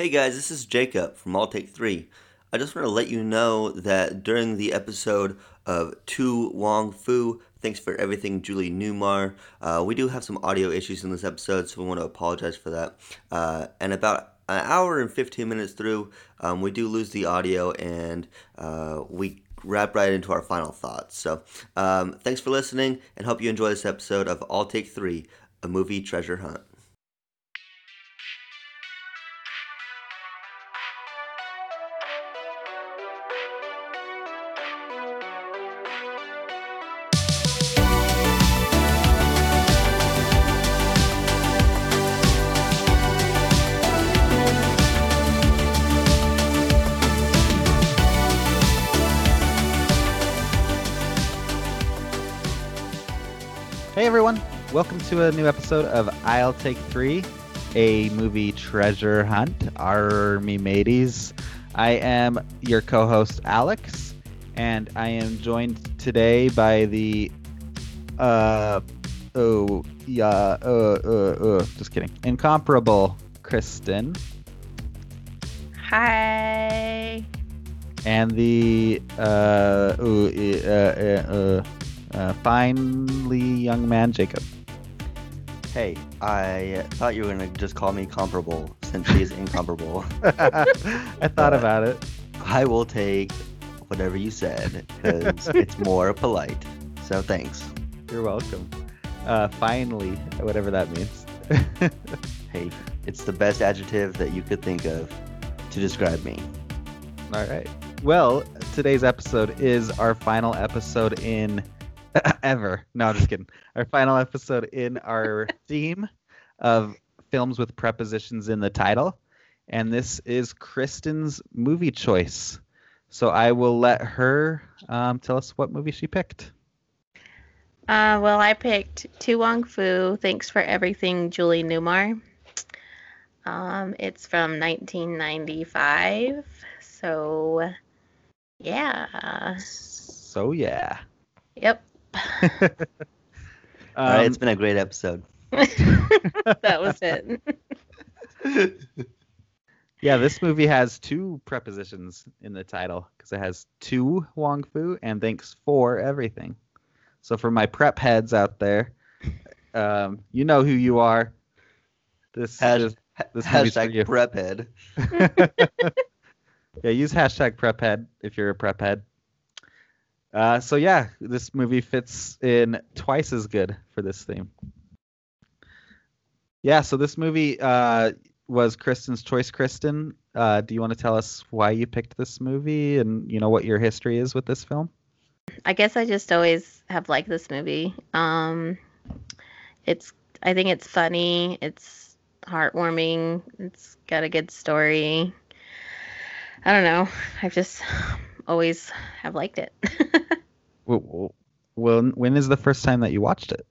Hey guys, this is Jacob from All Take Three. I just want to let you know that during the episode of To Wong Foo, thanks for everything, Julie Newmar, uh, we do have some audio issues in this episode, so we want to apologize for that. Uh, and about an hour and 15 minutes through, um, we do lose the audio and uh, we wrap right into our final thoughts. So um, thanks for listening and hope you enjoy this episode of All Take Three, a movie treasure hunt. To a new episode of I'll Take Three, a movie treasure hunt, Army Mateys. I am your co-host Alex, and I am joined today by the uh oh yeah uh uh uh just kidding incomparable Kristen Hi. and the uh ooh, uh, uh, uh, uh finally young man Jacob. Hey, I thought you were gonna just call me comparable since she is incomparable. I thought about it. I will take whatever you said because it's more polite. So thanks. You're welcome. Uh, finally, whatever that means. Hey, it's the best adjective that you could think of to describe me. All right. Well, today's episode is our final episode in ever. No, I'm just kidding. Our final episode in our theme of films with prepositions in the title. And this is Kristen's movie choice. So I will let her um, tell us what movie she picked. Uh, well, I picked To Wong Foo. Thanks for everything, Julie Newmar. Um, it's from 1995. So, yeah. So, yeah. Yep. All right, Um, it's been a great episode. that was it. Yeah, this movie has two prepositions in the title because it has to Wong Foo and thanks for everything. So for my prep heads out there, um, you know who you are. This Hash- is this hashtag prep head. yeah, use hashtag prep head if you're a prep head. Uh, so yeah, this movie fits in twice as good for this theme. Yeah, so this movie uh, was Kristen's choice. Kristen, uh, do you want to tell us why you picked this movie and you know what your history is with this film? I guess I just always have liked this movie. Um, it's I think it's funny. It's heartwarming. It's got a good story. I don't know. I've just always have liked it. Well, well, when is the first time that you watched it?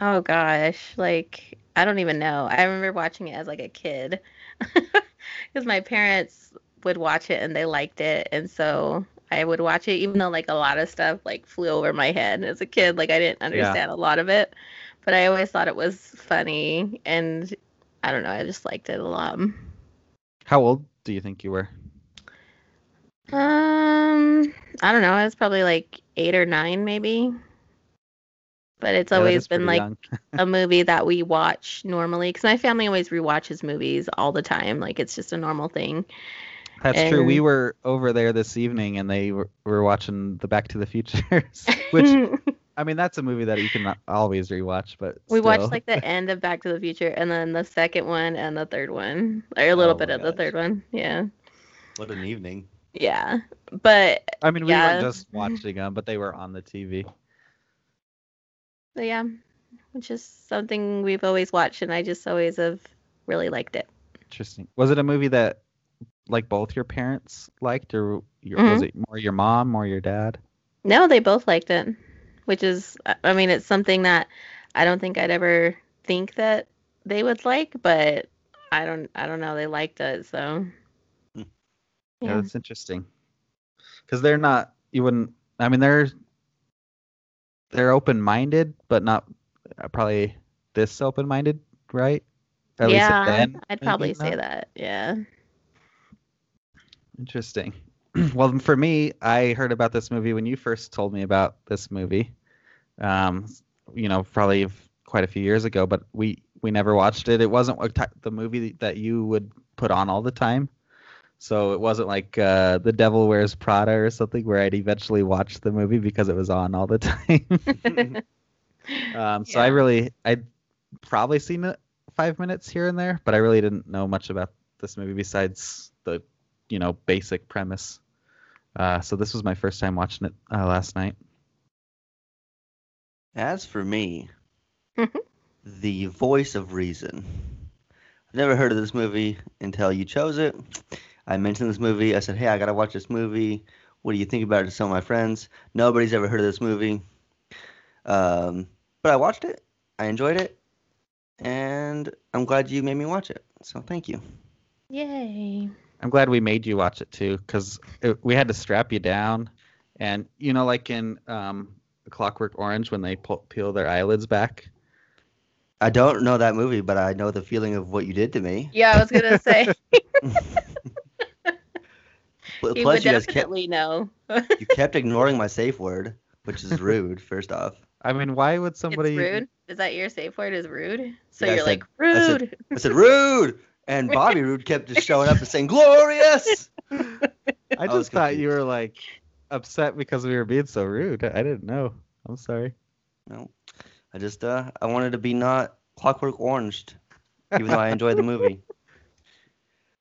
oh gosh, like I don't even know. I remember watching it as like a kid because my parents would watch it and they liked it, and so I would watch it even though like a lot of stuff like flew over my head as a kid. Like I didn't understand a lot of it, but I always thought it was funny, and I don't know. I just liked it a lot. How old do you think you were? Um, I don't know. I was probably like eight or nine, maybe. But it's Yeah, always is been like a movie that we watch normally because my family always rewatches movies all the time. Like it's just a normal thing. That's true. We were over there this evening and they were, were watching the Back to the Futures, which I mean, that's a movie that you can always rewatch, but we still. watched like the end of Back to the Future and then the second one and the third one, or a little Oh bit my of the third one. Yeah, What an evening. Yeah. But I mean, we yeah. weren't just watching them, but they were on the TV. but yeah, which is something we've always watched, and I just always have really liked it. Interesting. Was it a movie that like both your parents liked, or your, Mm-hmm. was it more your mom or your dad? No, they both liked it, which is, I- I mean, it's something that I don't think I'd ever think that they would like, but I don't, I don't know, they liked it, so. Yeah, Yeah. that's interesting. Because they're not. You wouldn't. I mean, they're they're open-minded, but not uh, probably this open-minded, right? At least yeah, then, I'd probably say not? that. Yeah. Interesting. well, for me, I heard about this movie when you first told me about this movie. Um, you know, probably quite a few years ago, but we we never watched it. It wasn't the movie that you would put on all the time. So it wasn't like uh, The Devil Wears Prada or something where I'd eventually watch the movie because it was on all the time. um, so yeah. I really, I'd probably seen it five minutes here and there, but I really didn't know much about this movie besides the, you know, basic premise. Uh, so this was my first time watching it uh, last night. As for me, the voice of reason. I've never heard of this movie until you chose it. I mentioned this movie. I said, "Hey, I gotta watch this movie. What do you think about it?" To some of my friends. Nobody's ever heard of this movie. Um, but I watched it. I enjoyed it, and I'm glad you made me watch it. So thank you. Yay! I'm glad we made you watch it too, because we had to strap you down, and you know, like in um, Clockwork Orange, when they pull, peel their eyelids back. I don't know that movie, but I know the feeling of what you did to me. Yeah, I was gonna say. Plus, he would you definitely kept, know. you kept ignoring my safe word, which is rude. First off. I mean, why would somebody? It's rude. Is that your safe word? Is rude? So yeah, you're said, like rude. I said, I said rude, and Bobby Roode kept just showing up and saying glorious. I just I thought you were like upset because we were being so rude. I didn't know. I'm sorry. No, I just uh I wanted to be not Clockwork Oranged, even though I enjoyed the movie.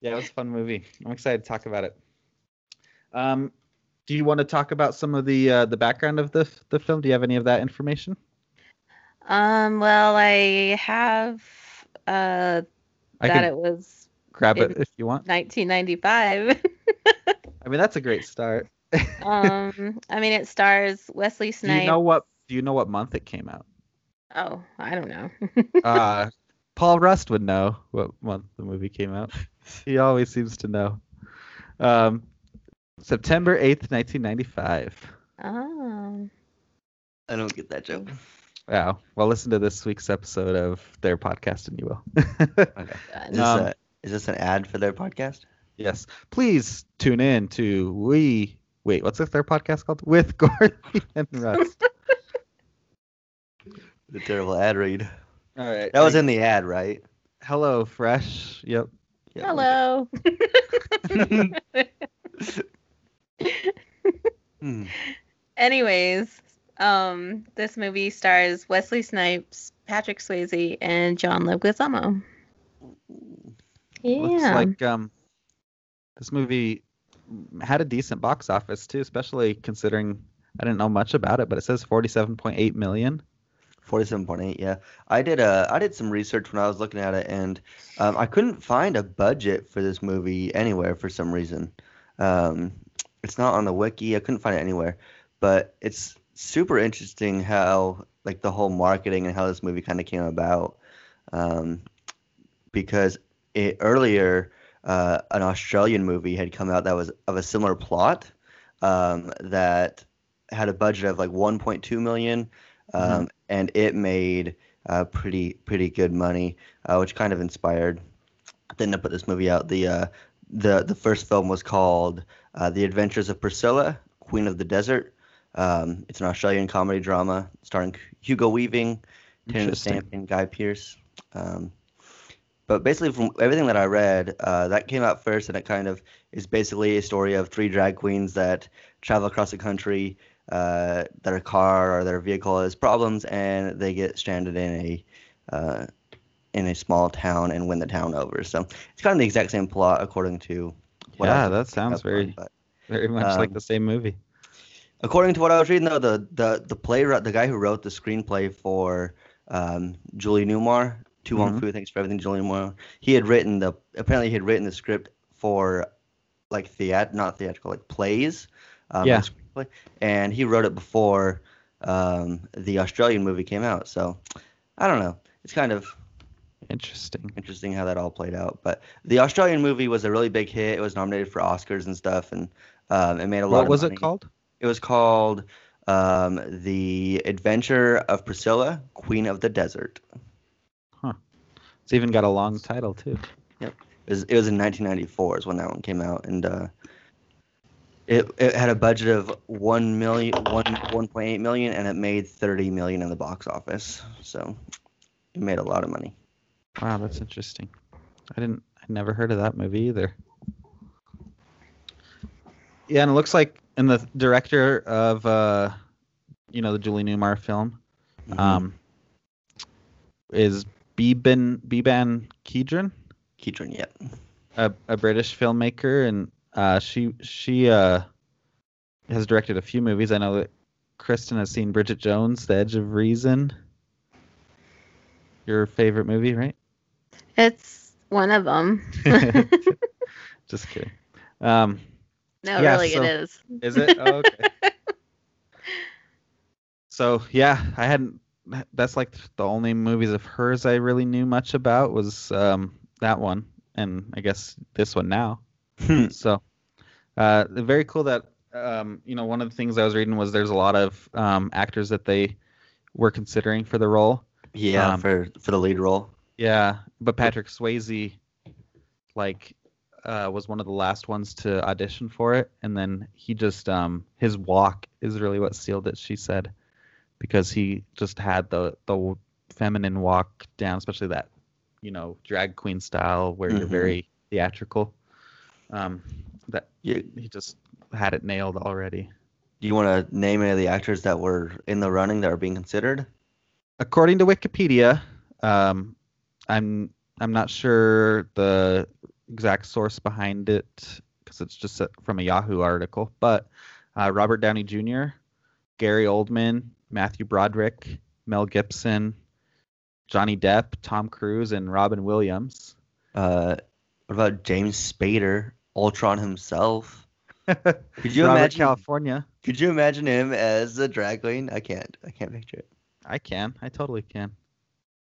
Yeah, it was a fun movie. I'm excited to talk about it. Um, do you want to talk about some of the uh, the background of the the film? Do you have any of that information? Um, well, I have uh, I that it was grab it if you want. 1995. I mean, that's a great start. um, I mean, it stars Wesley Snipes. Do you know what? Do you know what month it came out? Oh, I don't know. uh, Paul Rust would know what month the movie came out. He always seems to know. Um, September 8th, 1995. Oh. I don't get that joke. Wow. Well, listen to this week's episode of their podcast and you will. okay. Is this, um, a, is this an ad for their podcast? Yes. Please tune in to We. Wait, what's this their podcast called? With Gordon and Rust. the terrible ad read. All right. That was in the ad, right? Hello, Fresh. Yep. yep. Hello. Hmm. Anyways, um, this movie stars Wesley Snipes, Patrick Swayze, and John Leguizamo. Yeah. Looks like um, this movie had a decent box office too, especially considering I didn't know much about it, but it says 47.8 million. 47.8 yeah i did a i did some research when i was looking at it and um, i couldn't find a budget for this movie anywhere for some reason um, it's not on the wiki. I couldn't find it anywhere, but it's super interesting how like the whole marketing and how this movie kind of came about. Um, because it earlier uh, an Australian movie had come out that was of a similar plot um, that had a budget of like 1.2 million, um, mm-hmm. and it made uh, pretty pretty good money, uh, which kind of inspired them to put this movie out. The uh, the the first film was called uh, The Adventures of Priscilla, Queen of the Desert. Um, it's an Australian comedy drama starring Hugo Weaving, Terence Stamp, and Guy Pearce. Um, but basically, from everything that I read, uh, that came out first, and it kind of is basically a story of three drag queens that travel across the country. Uh, their car or their vehicle has problems, and they get stranded in a uh, in a small town and win the town over. So it's kind of the exact same plot according to yeah, that sounds very, very much um, like the same movie. According to what I was reading, though, the the the playwright, the guy who wrote the screenplay for um, Julie Newmar, To Wong mm-hmm. Foo, thanks for everything, Julie Newmar. He had written the apparently he had written the script for like theat not theatrical like plays. Um, yeah. And he wrote it before um, the Australian movie came out. So I don't know. It's kind of Interesting. Interesting how that all played out. But the Australian movie was a really big hit. It was nominated for Oscars and stuff, and um, it made a lot. What was money. it called? It was called um, "The Adventure of Priscilla, Queen of the Desert." Huh. It's even got a long title too. Yep. It was, it was in 1994 is when that one came out, and uh, It it had a budget of one million, one one point eight million, and it made thirty million in the box office. So it made a lot of money. Wow, that's interesting. I didn't. I never heard of that movie either. Yeah, and it looks like, and the director of, uh, you know, the Julie Newmar film, Mhm. um, is Beeban Beeban Kidron, Keatron, yeah. a, a British filmmaker, and uh, she she uh, has directed a few movies. I know that Kristen has seen Bridget Jones, The Edge of Reason. Your favorite movie, right? It's one of them. Just kidding. Um, no, Yeah, really, so- it is. is it? Oh, okay. so yeah, I hadn't. That's like the only movies of hers I really knew much about was um, that one, and I guess this one now. Hmm. So, uh, very cool that um, you know one of the things I was reading was there's a lot of um, actors that they were considering for the role. yeah, Um, for for the lead role. Yeah, but Patrick Swayze, like, uh, was one of the last ones to audition for it, and then he just um his walk is really what sealed it. She said, because he just had the the feminine walk down, especially that, you know, drag queen style where you're Mhm. very theatrical. Um, that You, he just had it nailed already. do you want to name any of the actors that were in the running that were being considered? according to Wikipedia, um, I'm I'm not sure the exact source behind it because it's just from a Yahoo article. But uh, Robert Downey Jr., Gary Oldman, Matthew Broderick, Mel Gibson, Johnny Depp, Tom Cruise, and Robin Williams. Uh, what about James Spader, Ultron himself? Could you imagine? California. Could you imagine him as a drag queen? I can't. I can't picture it. I can. I totally can.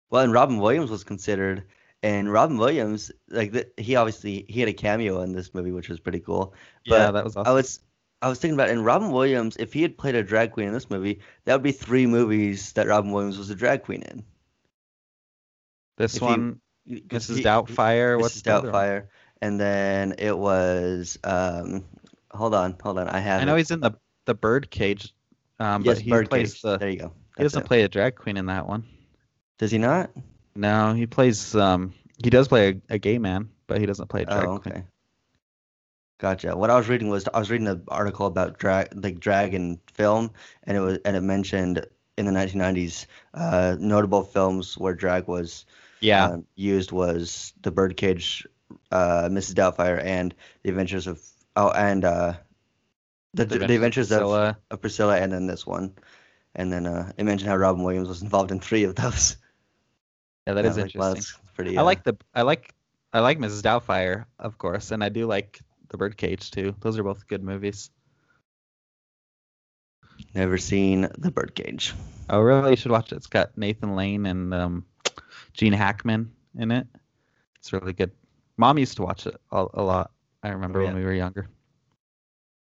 Well, and Robin Williams was considered, and Robin Williams, like the, he obviously he had a cameo in this movie, which was pretty cool. yeah, that was I was I was thinking about, and Robin Williams, if he had played a drag queen in this movie, that would be three movies that Robin Williams was a drag queen in. This if he- one, 'Cause Mrs. he- Doubtfire. What's Mrs. the? Doubtfire, and then it was um, hold on, hold on, I have. I know it. he's in the the Birdcage, um, yes, but he plays the. There you go. He doesn't it. play a drag queen in that one. Does he not? No, he plays. Um, he does play a, a gay man, but he doesn't play a drag Oh, queen. okay. Gotcha. What I was reading was I was reading an article about drag, like drag in film, and it was and it mentioned in the 1990s, uh, notable films where drag was Yeah, um, used was The Birdcage, uh, Mrs. Doubtfire, and The Adventures of oh, and uh, the the, the Adventures of, Priscilla. of Priscilla, and then this one, and then uh, it mentioned how Robin Williams was involved in three of those. Yeah, that And is was like, wow, interesting. that's pretty. I uh, like the. I like. I like Mrs. Doubtfire, of course, and I do like the Birdcage too. Those are both good movies. Never seen The Birdcage. Oh, really? You should watch it. It's got Nathan Lane and um, Gene Hackman in it. It's really good. Mom used to watch it a, a lot. I remember Oh, when we were younger.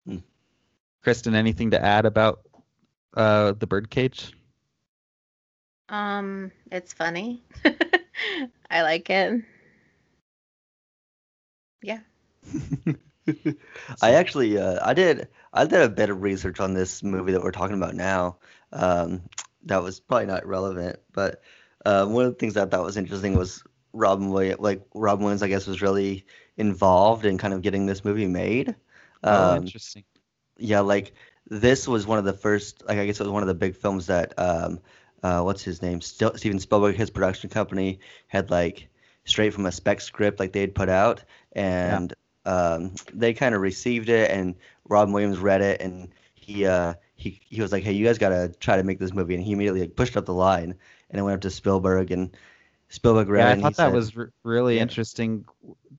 Hmm. Kristen, anything to add about uh, the Birdcage? Um, it's funny. I like it. Yeah. I actually, uh, I did, I did a bit of research on this movie that we're talking about now. Um, that was probably not relevant, but uh, one of the things that I thought was interesting was Robin Williams, like Robin Williams, I guess, was really involved in kind of getting this movie made. oh, Um, interesting. yeah, like this was one of the first, like I guess it was one of the big films that, um, uh, what's his name? Still, Steven Spielberg, his production company had like straight from a spec script like they'd put out, and um, they kind of received it, and Robin Williams read it, and he uh, he he was like, hey, you guys gotta try to make this movie, and he immediately like, pushed up the line, and it went up to Spielberg, and Spielberg read Yeah, it, I thought that said- was r- really Yeah. interesting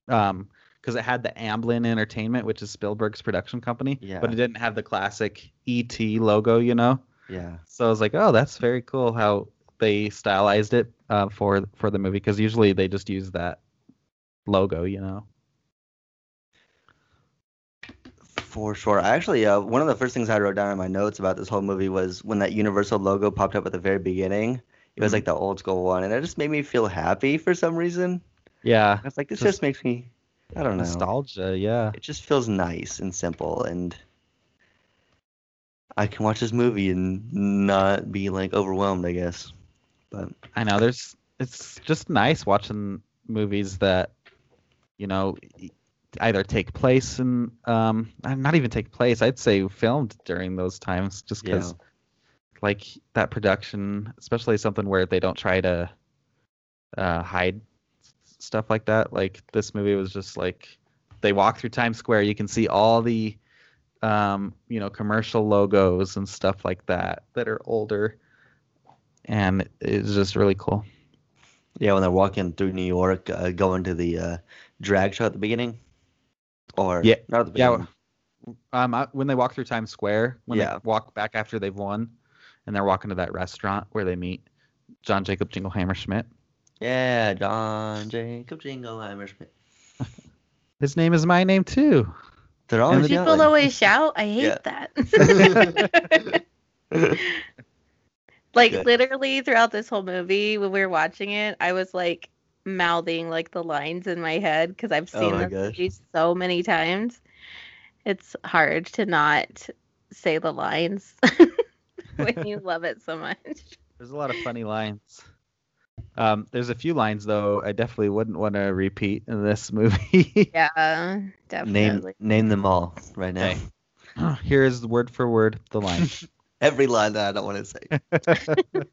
um, because it had the Amblin Entertainment, which is Spielberg's production company, Yeah. but it didn't have the classic ET logo, you know. Yeah. So I was like, oh, that's very cool how they stylized it uh, for for the movie because usually they just use that logo, you know. For sure. Actually, uh, one of the first things I wrote down in my notes about this whole movie was when that Universal logo popped up at the very beginning. It was Mhm. like the old school one, and it just made me feel happy for some reason. Yeah, I was like, this Just just makes me, I don't know. nostalgia. Yeah, It just feels nice and simple, and I can watch this movie and not be like overwhelmed. I guess. But I know there's it's just nice watching movies that you know either take place and um not even take place I'd say filmed during those times just because Yeah. like that production especially something where they don't try to uh hide stuff like that like this movie was just like they walk through Times Square you can see all the um you know commercial logos and stuff like that that are older and it's just really cool yeah, when they're walking through New York, uh, going to the uh, drag show at the beginning, or Yeah, not at the yeah. Um, I- when they walk through Times Square, when Yeah. they walk back after they've won, and they're walking to that restaurant where they meet John Jacob Jingleheimer Schmidt. Yeah, John Jacob Jingleheimer Schmidt. His name is my name too. They're always People yelling. always shout. I hate Yeah. that. like Good. literally throughout this whole movie, when we were watching it, I was like mouthing like the lines in my head because I've Oh seen my this movie so many times. It's hard to not say the lines when you love it so much. There's a lot of funny lines. Um, there's a few lines though I definitely wouldn't want to repeat in this movie. Yeah, name definitely. name name them all right now. Okay. Here is word for word the line. Every line that I don't want to say.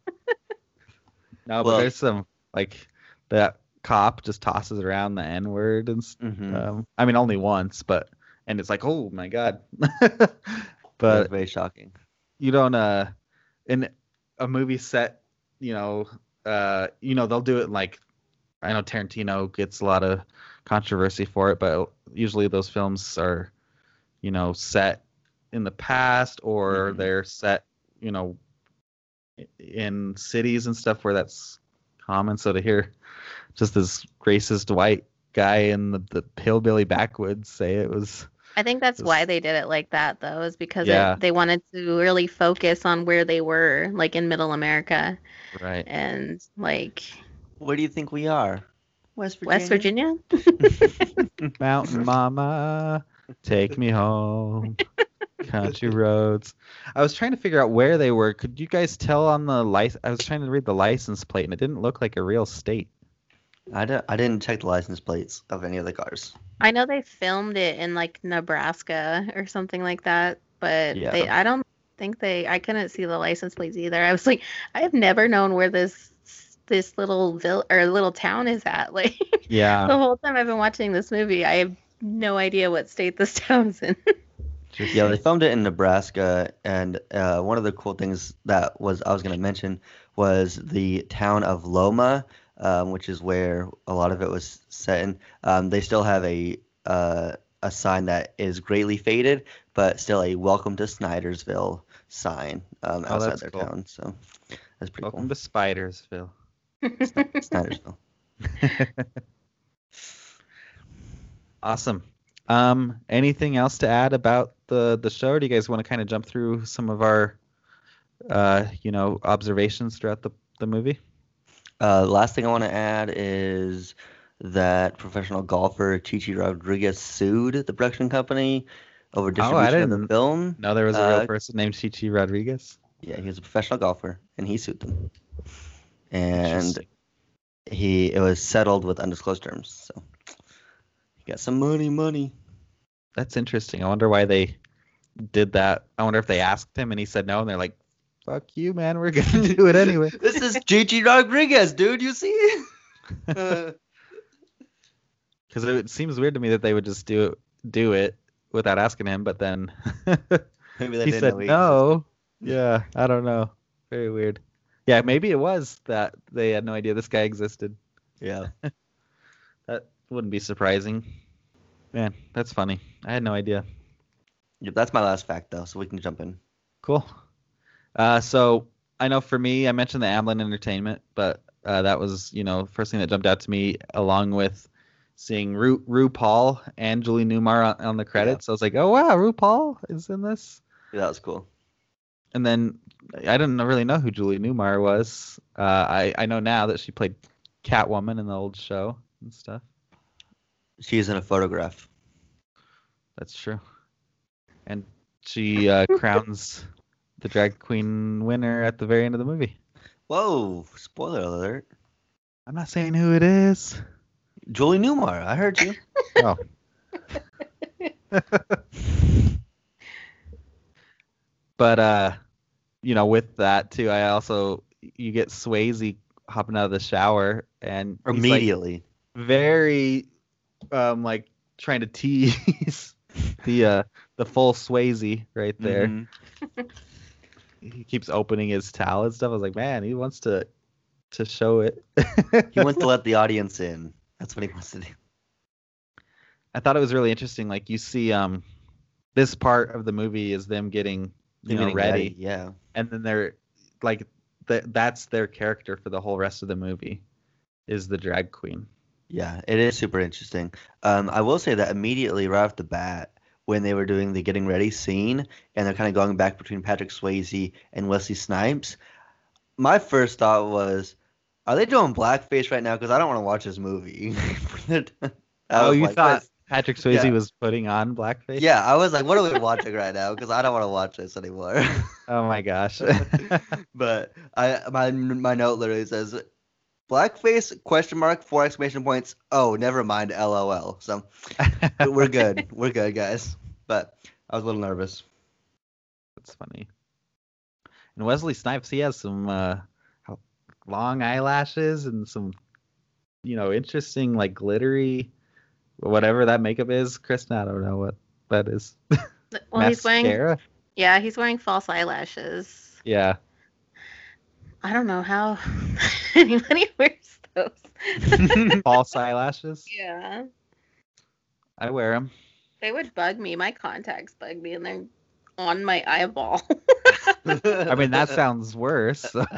No, but Well- there's some like that cop just tosses around the N word and Mm-hmm. um, I mean only once, but and it's like oh my god. but but very shocking. you don't uh in a movie set you know uh you know they'll do it like i know tarantino gets a lot of controversy for it but usually those films are you know set in the past or Mhm. they're set you know in cities and stuff where that's common so to hear just this racist white guy in the, the hillbilly backwoods say it was I think that's why they did it like that, though, is because Yeah. it, they wanted to really focus on where they were, like in Middle America, right and like Where do you think we are? West Virginia. West Virginia. Mountain Mama, take me home. Country roads. I was trying to figure out where they were. Could you guys tell on the license? I was trying to read the license plate, and it didn't look like a real state. I, don't, I didn't check the license plates of any of the cars. I know they filmed it in like Nebraska or something like that, but Yeah. they I don't think they I couldn't see the license plates either. I was like, I have never known where this this little vill or little town is at. Like Yeah. the whole time I've been watching this movie, I have no idea what state this town's in. Yeah, they filmed it in Nebraska, and uh, one of the cool things that was I was going to mention was the town of Loma, um, which is where a lot of it was set in. Um, they still have a uh, a sign that is greatly faded, but still a "Welcome to Snydersville" sign um, Oh, outside that's their cool. town. So that's pretty Welcome to Spidersville. cool. Snydersville. Awesome. Um, anything else to add about the the show? Or do you guys want to kind of jump through some of our, uh, you know, observations throughout the the movie? Uh, last thing I want to add is that professional golfer Chichi Rodriguez sued the production company over distribution of the didn't- film. No, there was a real Uh, person named Chichi Rodriguez. Yeah, he was a professional golfer, and he sued them. And he it was settled with undisclosed terms. So he got some money, money. That's interesting. I wonder why they did that. I wonder if they asked him and he said no, and they're like, "Fuck you, man. We're gonna do it anyway." this is Chichi Rodriguez, dude. You see? Because it seems weird to me that they would just do do it without asking him, but then maybe they he didn't said know he no. Yeah, I don't know. Very weird. Yeah, maybe it was that they had no idea this guy existed. existed. Yeah. That wouldn't be surprising. Man, that's funny. I had no idea. Yep, that's my last fact, though, so we can jump in. Cool. Uh, so I know for me, I mentioned the Amblin Entertainment, but uh, that was you know first thing that jumped out to me, along with seeing Ru RuPaul and Julie Newmar on, on the credits. I was like, oh wow, RuPaul is in this. Yeah, that was cool. And then I didn't really know who Julie Newmar was. Uh, I I know now that she played Catwoman in the old show and stuff. She's in a photograph. That's true. And she uh, crowns the drag queen winner at the very end of the movie. Whoa! Spoiler alert. I'm not saying who it is. Julie Newmar. I heard you. Oh. but uh, you know, with that too, I also you get Swayze hopping out of the shower and he's, like, Immediately. very um like trying to tease the uh the full Swayze right there. Mhm. He keeps opening his towel and stuff. I was like, man, he wants to to show it. He wants to let the audience in. That's what he wants to do. I thought it was really interesting. Like you see, um, this part of the movie is them getting you know getting ready, Yeah. and then they're like, th- that's their character for the whole rest of the movie, is the drag queen. Yeah, it is super interesting. Um, I will say that immediately right off the bat, when they were doing the getting ready scene, and they're kind of going back between Patrick Swayze and Wesley Snipes, my first thought was, are they doing blackface right now? Because I don't want to watch this movie. Oh, you like, thought Patrick Swayze Yeah. was putting on blackface? Yeah, I was like, what are we watching right now? Because I don't want to watch this anymore. Oh my gosh. but I my my note literally says blackface question mark four exclamation points. Oh, never mind. LOL. So we're good. We're good, guys. But I was a little nervous. That's funny. And Wesley Snipes, he has some uh, long eyelashes and some, you know, interesting like glittery, whatever that makeup is. Kristen, I don't know what that is. Well, he's wearing yeah, he's wearing false eyelashes. Yeah. I don't know how anybody wears those. False eyelashes. yeah, I wear them. they would bug me. My contacts bug me, and they're on my eyeball. I mean, that sounds worse. but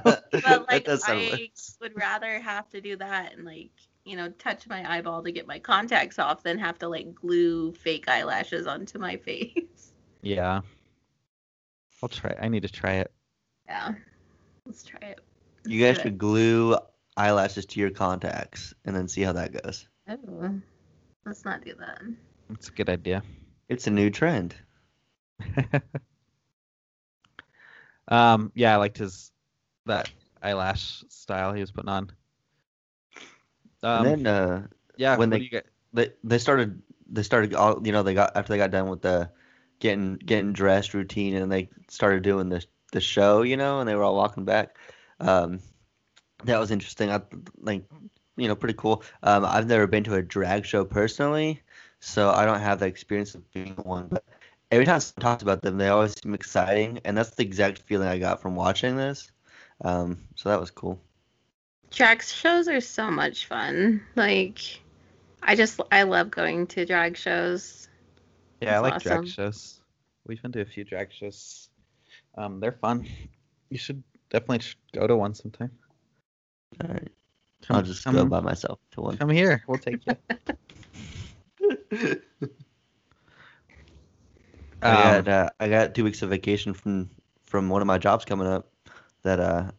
like I worse. would rather have to do that and like you know touch my eyeball to get my contacts off than have to like glue fake eyelashes onto my face. yeah. I'll try. I need to try it. Yeah, let's try it. You guys Let's do should glue eyelashes to your contacts and then see how that goes. Oh, let's not do that. It's a good idea. It's a new trend. um, yeah, I liked his that eyelash style he was putting on. Um, and then uh, yeah, when they- do you get? they they started they started all you know they got after they got done with the getting getting dressed routine and they started doing the the show you know and they were all walking back um that was interesting i like you know pretty cool um i've never been to a drag show personally so i don't have the experience of being one but every time someone talks about them they always seem exciting and that's the exact feeling i got from watching this um so that was cool Drag shows are so much fun. Like, I just I love going to drag shows. Yeah, I That's like drag shows. We've been to a few drag shows. Um, they're fun. You should definitely go to one sometime. all right Come, i'll just come, go by myself to one come here. We'll take you. I Um, got uh, I got two weeks of vacation from from one of my jobs coming up that uh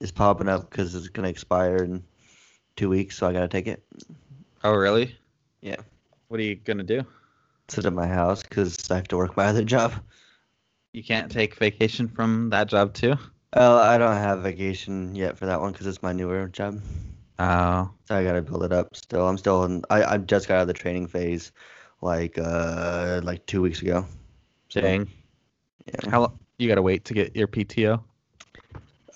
is popping up because it's gonna expire in two weeks, so I gotta take it. oh, really? Yeah. What are you gonna do? Sit at my house because I have to work my other job. You can't take vacation from that job too. Oh, I don't have vacation yet for that one because it's my newer job, Oh, so I gotta build it up. Still, I'm still in. I I just got out of the training phase, like uh like two weeks ago. So, dang. Yeah. How lo- you gotta wait to get your PTO?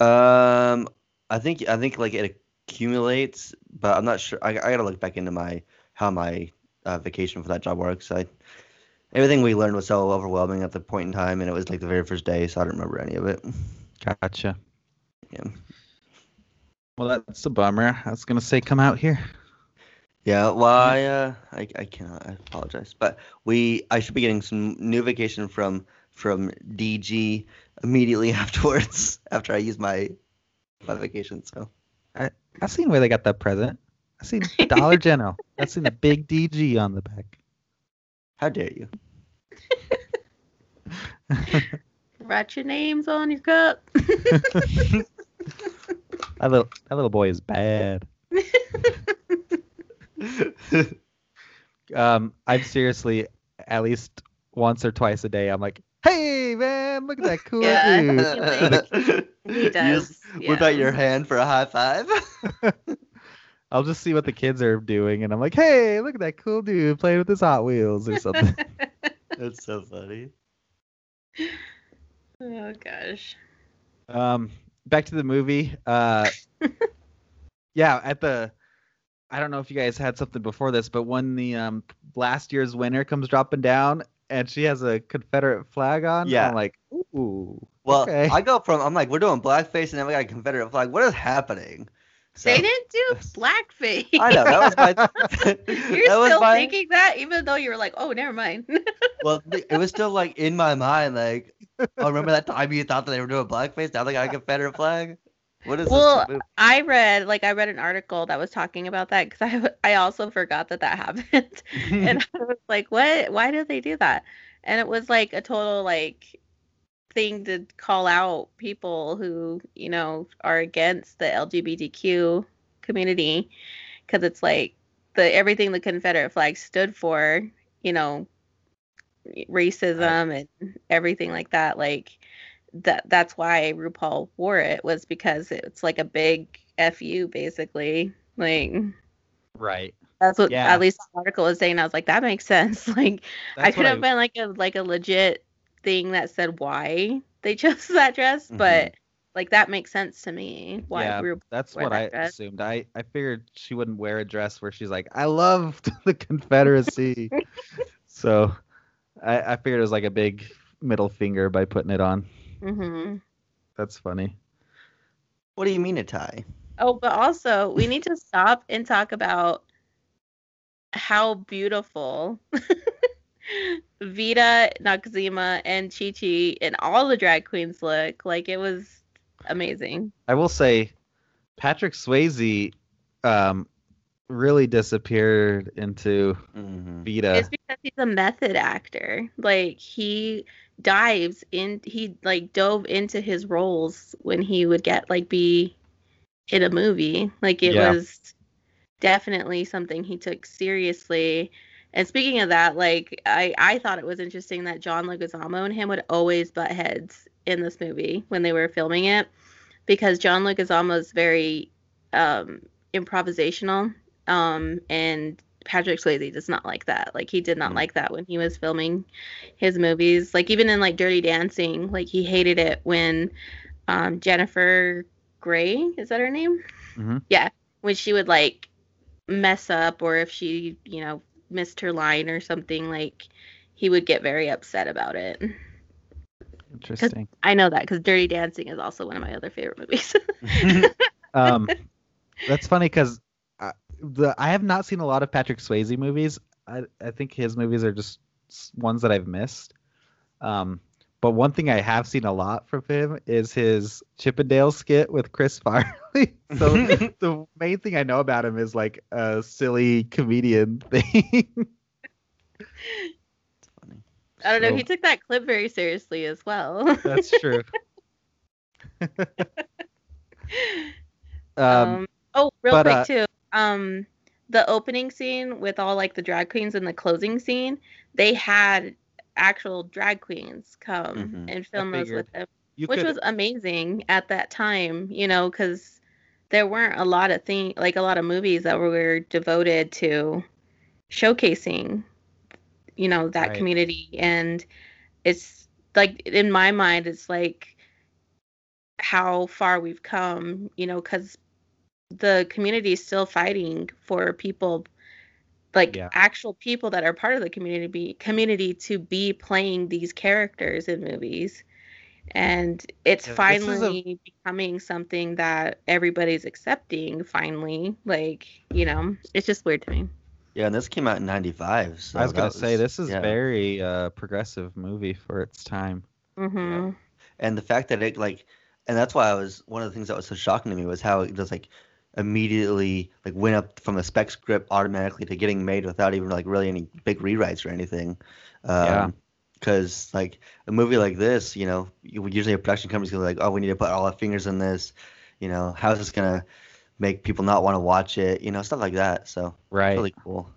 Um, I think I think like it accumulates, but I'm not sure. I, I gotta look back into my how my uh, vacation for that job works. I everything we learned was so overwhelming at the point in time, and it was like the very first day, so I don't remember any of it. Gotcha. Yeah, Well, that's a bummer. I was gonna say come out here. yeah. Well, I uh, I I cannot. I apologize, but we I should be getting some new vacation from from DG immediately afterwards after I use my my vacation. So I I seen where they got that present. I seen Dollar General. I seen the big DG on the back. How dare you? Write your names on your cup. That little that little boy is bad. Um, I'm seriously at least once or twice a day. I'm like, "Hey man, look at that cool Yeah. dude." He You does. just whip out yeah. your hand for a high five. I'll just see what the kids are doing, and I'm like, "Hey, look at that cool dude playing with his Hot Wheels or something." That's so funny. oh gosh. Um, back to the movie. Uh, yeah, at the, I don't know if you guys had something before this, but when the um last year's winner comes dropping down and she has a Confederate flag on, Yeah. I'm like, ooh. Well, Okay. I go from I'm like we're doing blackface and then we got a Confederate flag. What is happening? So, They didn't do blackface. I know that was my. You're that still my, thinking that, even though you were like, "Oh, never mind." Well, it was still like in my mind. Like, oh, remember that time you thought that they were doing blackface? Now they got a Confederate flag. What is Well? I read, like, I read an article that was talking about that because I, I also forgot that that happened, and I was like, "What? Why did they do that?" And it was like a total like thing to call out people who you know are against the LGBTQ community because it's like the everything the Confederate flag stood for, you know, racism and everything like that. Like that that's why RuPaul wore it was because it's like a big fu basically. Like Right. that's what Yeah. at least the article was saying. I was like, that makes sense. Like I could have been like a like a legit thing that said why they chose that dress, but like that makes sense to me. Why Yeah, Ru- That's wear what I dress. assumed. I, I figured she wouldn't wear a dress where she's like, I love the Confederacy. so I, I figured it was like a big middle finger by putting it on. hmm That's funny. What do you mean a tie? Oh, but also we need to stop and talk about how beautiful Vida, Noxeema, and Chi Chi and all the drag queens look. Like it was amazing. I will say, Patrick Swayze um, really disappeared into Mm-hmm. Vida. It's because he's a method actor. Like he dives in he like dove into his roles when he would get like be in a movie. Like it Yeah. was definitely something he took seriously. And speaking of that, like I I thought it was interesting that John Leguizamo and him would always butt heads in this movie when they were filming it because John Leguizamo is very um improvisational um and Patrick Swayze does not like that. Like he did not Mm. like that when he was filming his movies. Like even in like Dirty Dancing, like he hated it when um Jennifer Grey, is that her name? Mhm. Yeah, when she would like mess up or if she, you know, missed her line or something like he would get very upset about it. Interesting. I know that cuz Dirty Dancing is also one of my other favorite movies. um, that's funny because I, the I have not seen a lot of Patrick Swayze movies. I I think his movies are just ones that I've missed. Um, but one thing I have seen a lot from him is his Chippendale skit with Chris Farley. so the main thing I know about him is like a silly comedian thing. I don't know, So- he took that clip very seriously as well. That's true. um, Um, oh, real but, quick uh, too. Um, the opening scene with all like the drag queens and the closing scene, they had actual drag queens come Mhm. and film those with them, you which could, was amazing at that time. You know, because there weren't a lot of thing like a lot of movies that were devoted to showcasing, you know, that Right. community, and it's like in my mind, it's like how far we've come, you know, because the community is still fighting for people, like Yeah. actual people that are part of the community, be, community to be playing these characters in movies, and it's Yeah, this is a- finally becoming something that everybody's accepting. Finally, like you know, it's just weird to me. yeah, and this came out in '95. So I was gonna that say this is yeah. very uh, progressive movie for its time. hmm and the fact that it like and that's why i was one of the things that was so shocking to me was how it was like immediately like went up from the spec script automatically to getting made without even like really any big rewrites or anything Yeah. um because like a movie like this you know usually a production company's gonna be like oh we need to put all our fingers in this you know how's this gonna make people not want to watch it you know stuff like that so Right. really cool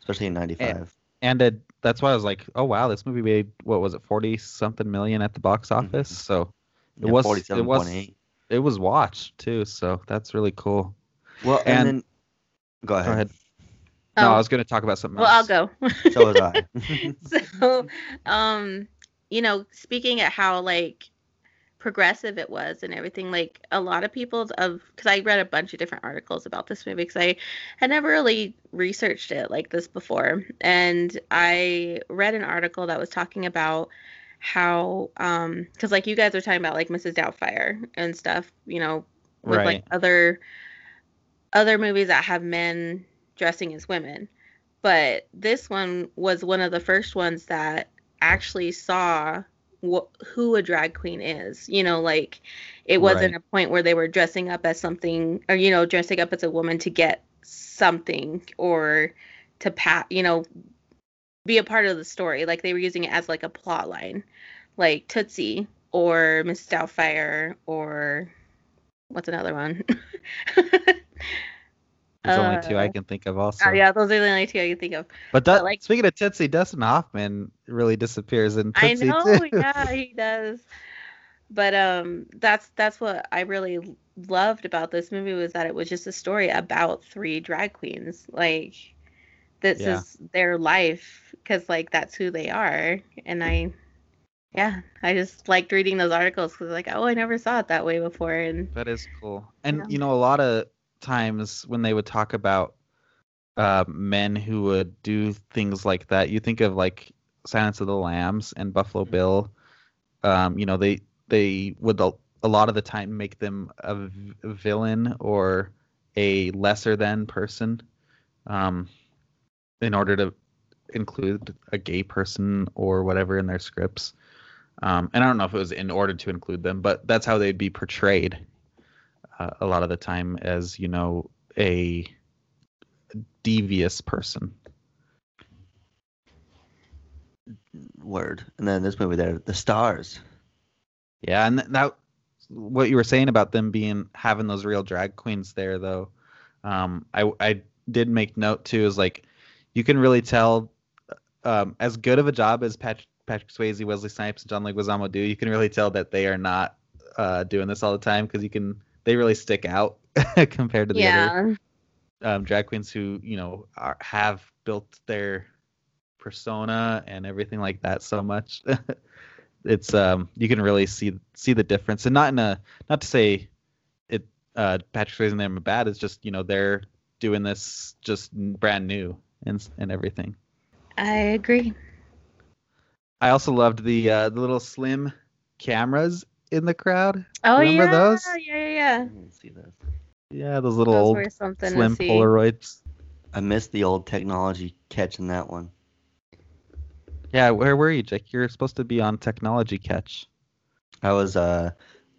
especially in 95 and a that's why I was like, oh wow, this movie made what was it, forty something million at the box Mm-hmm. office. So it Yeah, was it was point eight. It was watched too. So that's really cool. Well, and, and- then go ahead. Go ahead. No, Um, I was going to talk about something well, I'll go. So was I. so um you know speaking at how like progressive it was and everything like a lot of people of because i read a bunch of different articles about this movie because i had never really researched it like this before and i read an article that was talking about how um because like you guys are talking about like mrs doubtfire and stuff you know with Right. like other other movies that have men dressing as women but this one was one of the first ones that actually saw wh- who a drag queen is you know like it wasn't Right. a point where they were dressing up as something or you know dressing up as a woman to get something or to pat you know be a part of the story like they were using it as like a plot line like tootsie or miss doubtfire or what's another one There's only two I Uh, can think of also. oh yeah those are the only two i can think of But that, but, like- speaking of Tootsie, Dustin Hoffman really disappears in I Tootsie know, too. yeah, he does. But um, that's that's what I really loved about this movie was that it was just a story about three drag queens. Like, this Yeah. is their life because like that's who they are, and I, yeah, I just liked reading those articles because like, oh, I never saw it that way before, and That is cool. And Yeah. you know, a lot of times when they would talk about uh, men who would do things like that, you think of like Silence of the Lambs and Buffalo Bill. Um, you know, they they would a, lot of the time make them a, v- villain or a lesser than person, um, in order to include a gay person or whatever in their scripts. Um, and I don't know if it was in order to include them, but that's how they'd be portrayed uh, a lot of the time as you know a devious person. Word. And then this movie there, The Stars. Yeah, and th- that what you were saying about them being having those real drag queens there though. Um, I I did make note too is like you can really tell um, as good of a job as Patrick Patrick Swayze, Wesley Snipes, and John Leguizamo do. You can really tell that they are not uh, doing this all the time because you can they really stick out compared to the other um, drag queens who you know are, have built their persona and everything like that so much. it's um you can really see see the difference, and not in a not to say it uh, Patrick Swayze and them are bad. It's just you know they're doing this just brand new and and everything. I agree. I also loved the uh, the little slim cameras in the crowd. Oh Remember yeah, those? yeah, yeah, yeah. Let's see this. Yeah, those little Those old something slim. Polaroids. I missed the old technology catch in that one. Yeah, where were you, Jake? You're supposed to be on technology catch. I was uh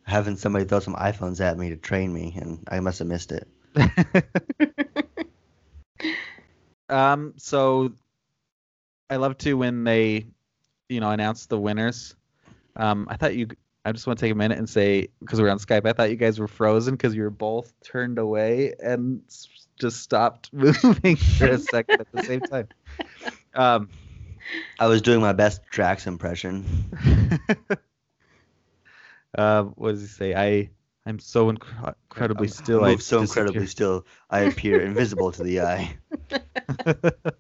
having somebody throw some iPhones at me to train me, and I must have missed it. Um, so I love to when they, you know, announce the winners. Um, I thought you. I just want to take a minute and say because we're on Skype. I thought you guys were frozen because you were both turned away and just stopped moving for a second at the same time. Um, I was doing my best Drax impression. uh, what does he say? I I'm so incre- incredibly I still. I move so incredibly still, I appear invisible to the eye.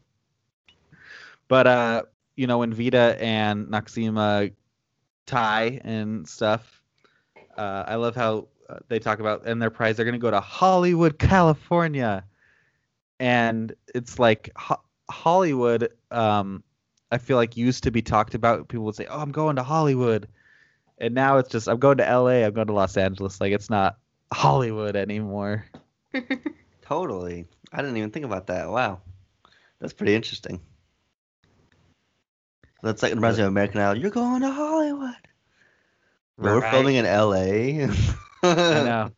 but uh, you know, when Vida and Noxeema tie and stuff, uh, I love how uh, they talk about and their prize. They're gonna go to Hollywood, California, and it's like Ho- Hollywood. Um, I feel like used to be talked about. People would say, "Oh, I'm going to Hollywood," and now it's just, "I'm going to L.A. I'm going to Los Angeles." Like it's not Hollywood anymore. Totally. I didn't even think about that. Wow. That's pretty interesting. That's like reminds me of American Idol. You're going to Hollywood. We're filming in LA. I know.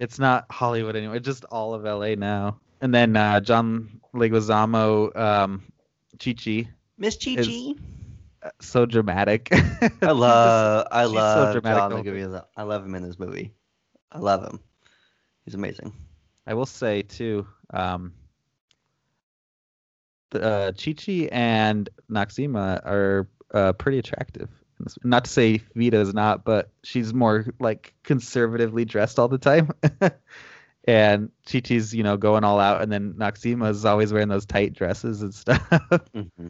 it's not Hollywood anymore. It's just all of LA now. And then uh, John Leguizamo, um, Chi Chi, Miss Chichi. Uh, so dramatic. I love I she's so dramatic John Leguizamo. I love him in this movie. I love him. He's amazing. I will say too. Um, uh, Chi Chi and Noxeema are uh, pretty attractive. Not to say Vida is not, but she's more like conservatively dressed all the time. and Chichi's, you know, going all out, and then Noxeema is always wearing those tight dresses and stuff. Mm-hmm.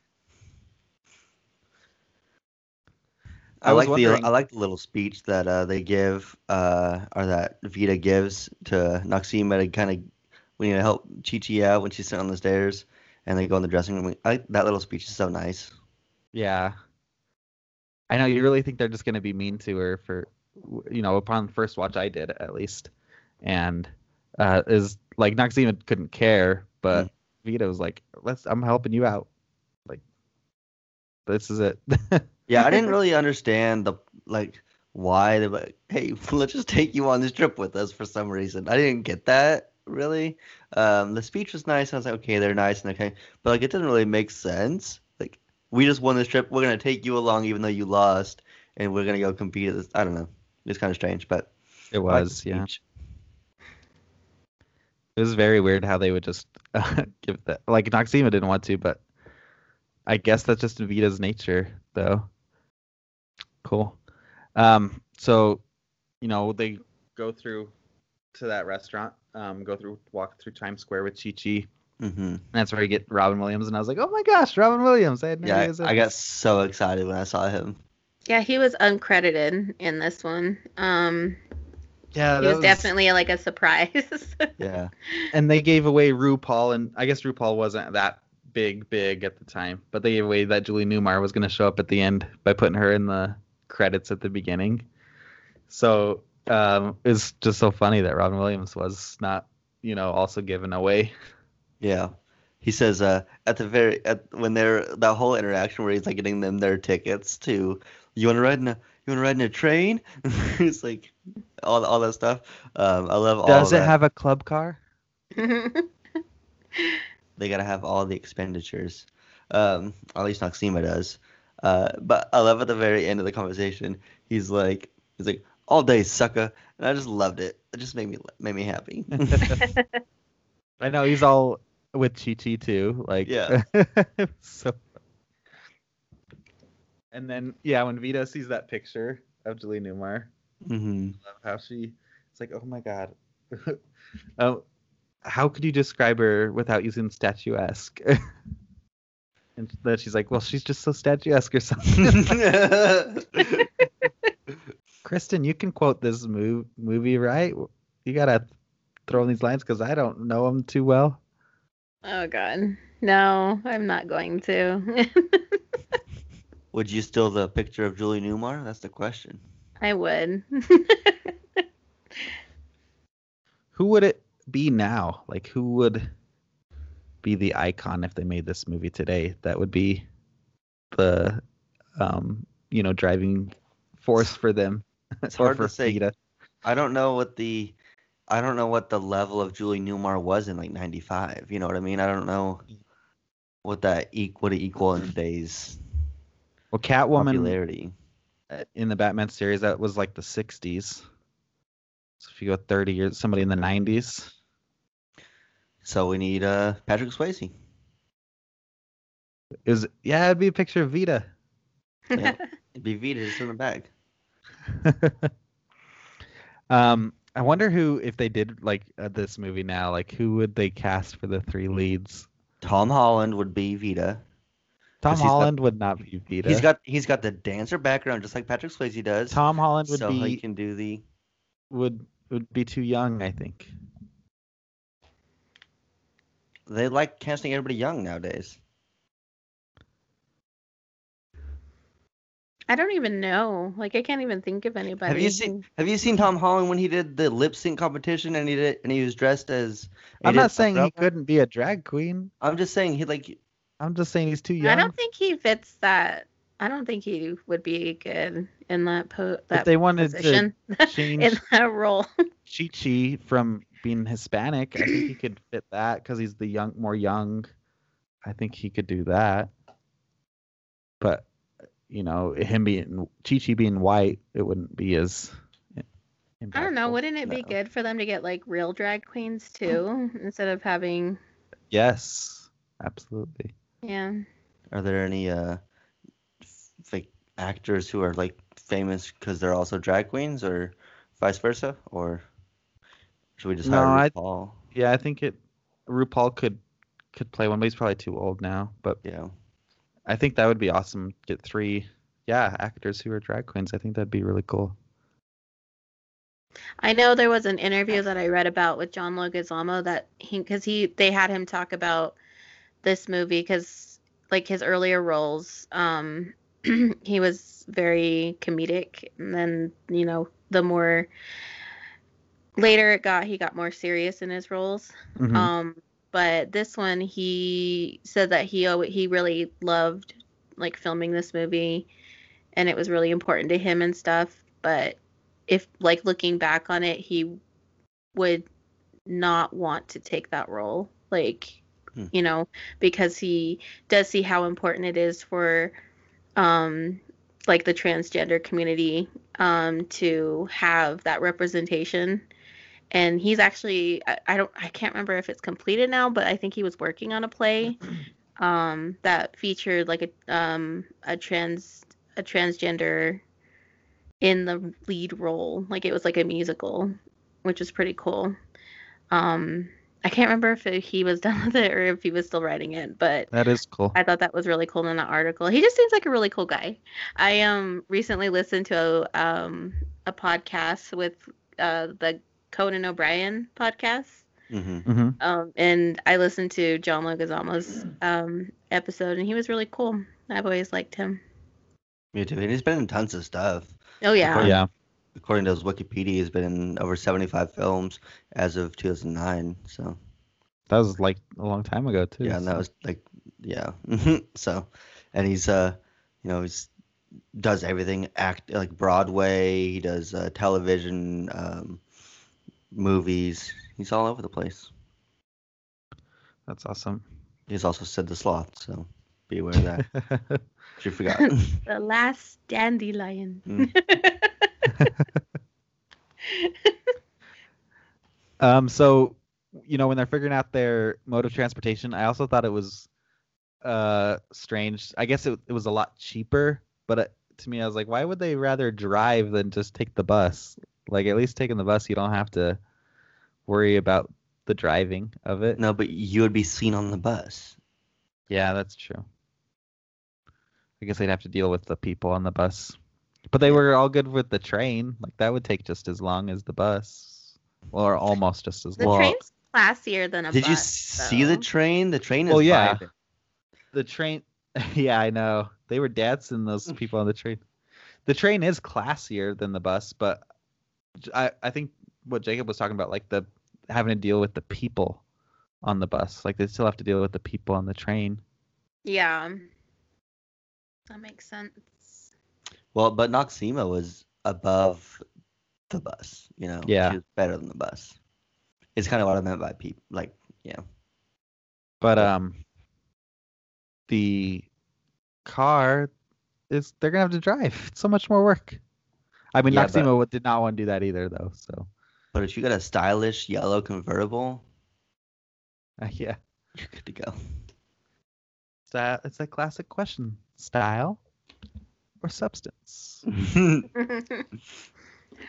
I, I like the I like the little speech that uh, they give, uh, or that Vida gives to Noxeema to kind of when you help Chi Chi out when she's sitting on the stairs, and they go in the dressing room. I, that little speech is so nice. Yeah. I know you really think they're just going to be mean to her for, you know, upon first watch I did at least, and uh, is like Noxeema couldn't care, but Vida was like, "Let's, I'm helping you out, like, this is it." Yeah, I didn't really understand the like why they were like, hey, let's just take you on this trip with us for some reason. I didn't get that really. Um, the speech was nice. I was like, okay, they're nice and okay, but like it doesn't really make sense. Like we just won this trip. We're gonna take you along even though you lost, and we're gonna go compete at this. I don't know. It's kind of strange, but it I like was, yeah. It was very weird how they would just uh, give that. Like Noxeema didn't want to, but I guess that's just Vida's nature, though. Cool. Um, so, you know, they go through to that restaurant, um, go through, walk through Times Square with Chi Chi. hmm that's where you get Robin Williams, and I was like, oh my gosh, Robin Williams! I had no Yeah, was I, in I this. got so excited when I saw him. Yeah, he was uncredited in this one. Um, yeah, it that was, definitely like a surprise. Yeah, And they gave away RuPaul, and I guess RuPaul wasn't that big, big at the time, but they gave away that Julie Newmar was going to show up at the end by putting her in the credits at the beginning. So um, it's just so funny that Robin Williams was not, you know, also given away. yeah. He says uh, at the very at when they're that whole interaction where he's like getting them their tickets to you want to ride in a you want to ride in a train? it's like all all that stuff. Um, I love all. Does of it that. have a club car? They gotta have all the expenditures. Um, at least Noxeema does. Uh, but I love at the very end of the conversation, he's like, he's like, all day sucker, and I just loved it. It just made me made me happy. I know he's all with Chi Chi too. Like, Yeah. so. And then, yeah, when Vida sees that picture of Julie Newmar, hmm love how she it's like oh my god oh how could you describe her without using statuesque and then she's like well she's just so statuesque or something kristen you can quote this mov- movie right you gotta throw in these lines because i don't know them too well oh god, no, I'm not going to. Would you steal the picture of Julie Newmar? That's the question. I would. who would it be now like who would be the icon if they made this movie today that would be the um you know driving force for them It's hard to say. Vida. I don't know what the I don't know what the level of Julie Newmar was in like '95. You know what I mean? I don't know what that e- it equal in today's well catwoman popularity. in the batman series that was like the 60s so if you go 30 years somebody in the 90s So we need uh Patrick Swayze. it was yeah it'd be a picture of vida Yeah. It'd be Vida just in the back. um i wonder who if they did like uh, this movie now like who would they cast for the three leads Tom Holland would be Vida. tom 'Cause he's got- holland would not be vida He's got he's got the dancer background just like Patrick Swayze does. tom holland would be so he can do the would would be too young i think they like casting everybody young nowadays. I don't even know. Like, I can't even think of anybody. Have you seen Have you seen Tom Holland when he did the lip sync competition and he did and he was dressed as? i'm not saying he couldn't be a drag queen I'm just saying he like i'm just saying he's too young. I don't think he fits that. I don't think he would be good in that po- if that they wanted position to change in that role. Chi Chi from being Hispanic, I think he could fit that because he's the young, more young. I think he could do that. But you know, him being Chi Chi being white, it wouldn't be as. I don't know. Wouldn't it be No. good for them to get like real drag queens too, instead of having? Yes, absolutely. Yeah. Are there any uh fake actors who are like famous because they're also drag queens, or vice versa, or should we just No, hire I- Yeah, I think it. RuPaul could could play one, but he's probably too old now. But Yeah. I think that would be awesome. Get three, yeah, actors who are drag queens. I think that'd be really cool. I know there was an interview that I read about with John Leguizamo that he because he they had him talk about this movie because like his earlier roles, um, he was very comedic, and then you know the more later it got, he got more serious in his roles. Mhm. Um, but this one, he said that he he really loved like filming this movie, and it was really important to him and stuff. But if like looking back on it, he would not want to take that role, like Hmm. you know, because he does see how important it is for um like the transgender community um to have that representation and he's actually I, I don't I can't remember if it's completed now, but I think he was working on a play um that featured like a um a trans a transgender in the lead role. Like it was like a musical, which is pretty cool. Um I can't remember if he was done with it or if he was still writing it, but That is cool. I thought that was really cool in the article. He just seems like a really cool guy. I um recently listened to a um a podcast with uh the Conan O'Brien podcast. hmm hmm Um and I listened to John Leguizamo's um episode and he was really cool. I've always liked him. Me too. And he's been in tons of stuff. Oh yeah. According- Yeah. According to his Wikipedia, he's been in over 75 films as of 2009. So That was like a long time ago too. yeah, and that was like yeah. so, and he's uh, you know, he's does everything act like Broadway. He does uh, television, um, movies. He's all over the place. That's awesome. He's also said the sloth. So be aware of that. you forgot. The last dandelion. Mm. um, so you know when they're figuring out their mode of transportation, I also thought it was uh strange. I guess it it was a lot cheaper, but it, to me, I was like, why would they rather drive than just take the bus? Like at least taking the bus, you don't have to worry about the driving of it. no, but you would be seen on the bus. Yeah, that's true. I guess they'd have to deal with the people on the bus. But they were all good with the train. Like that would take just as long as the bus. Or almost just as The long. The train's classier than a Did you bus, see the train? The train is Well, yeah. vibing. The train Yeah, I know. They were dancing those mm. people on the train. The train is classier than the bus, but j- I I think what Jacob was talking about like the having to deal with the people on the bus. Like they still have to deal with the people on the train. Yeah. That makes sense. Well, but Noxeema was above the bus. You know, Yeah. she was better than the bus. It's kind of what I meant by people. Like, yeah, But um, the car is they're gonna have to drive. It's so much more work. I mean, Yeah, but- did not want to do that either, though. So but if you got a stylish yellow convertible, uh, yeah, you're good to go. style. It's a classic question: style or substance?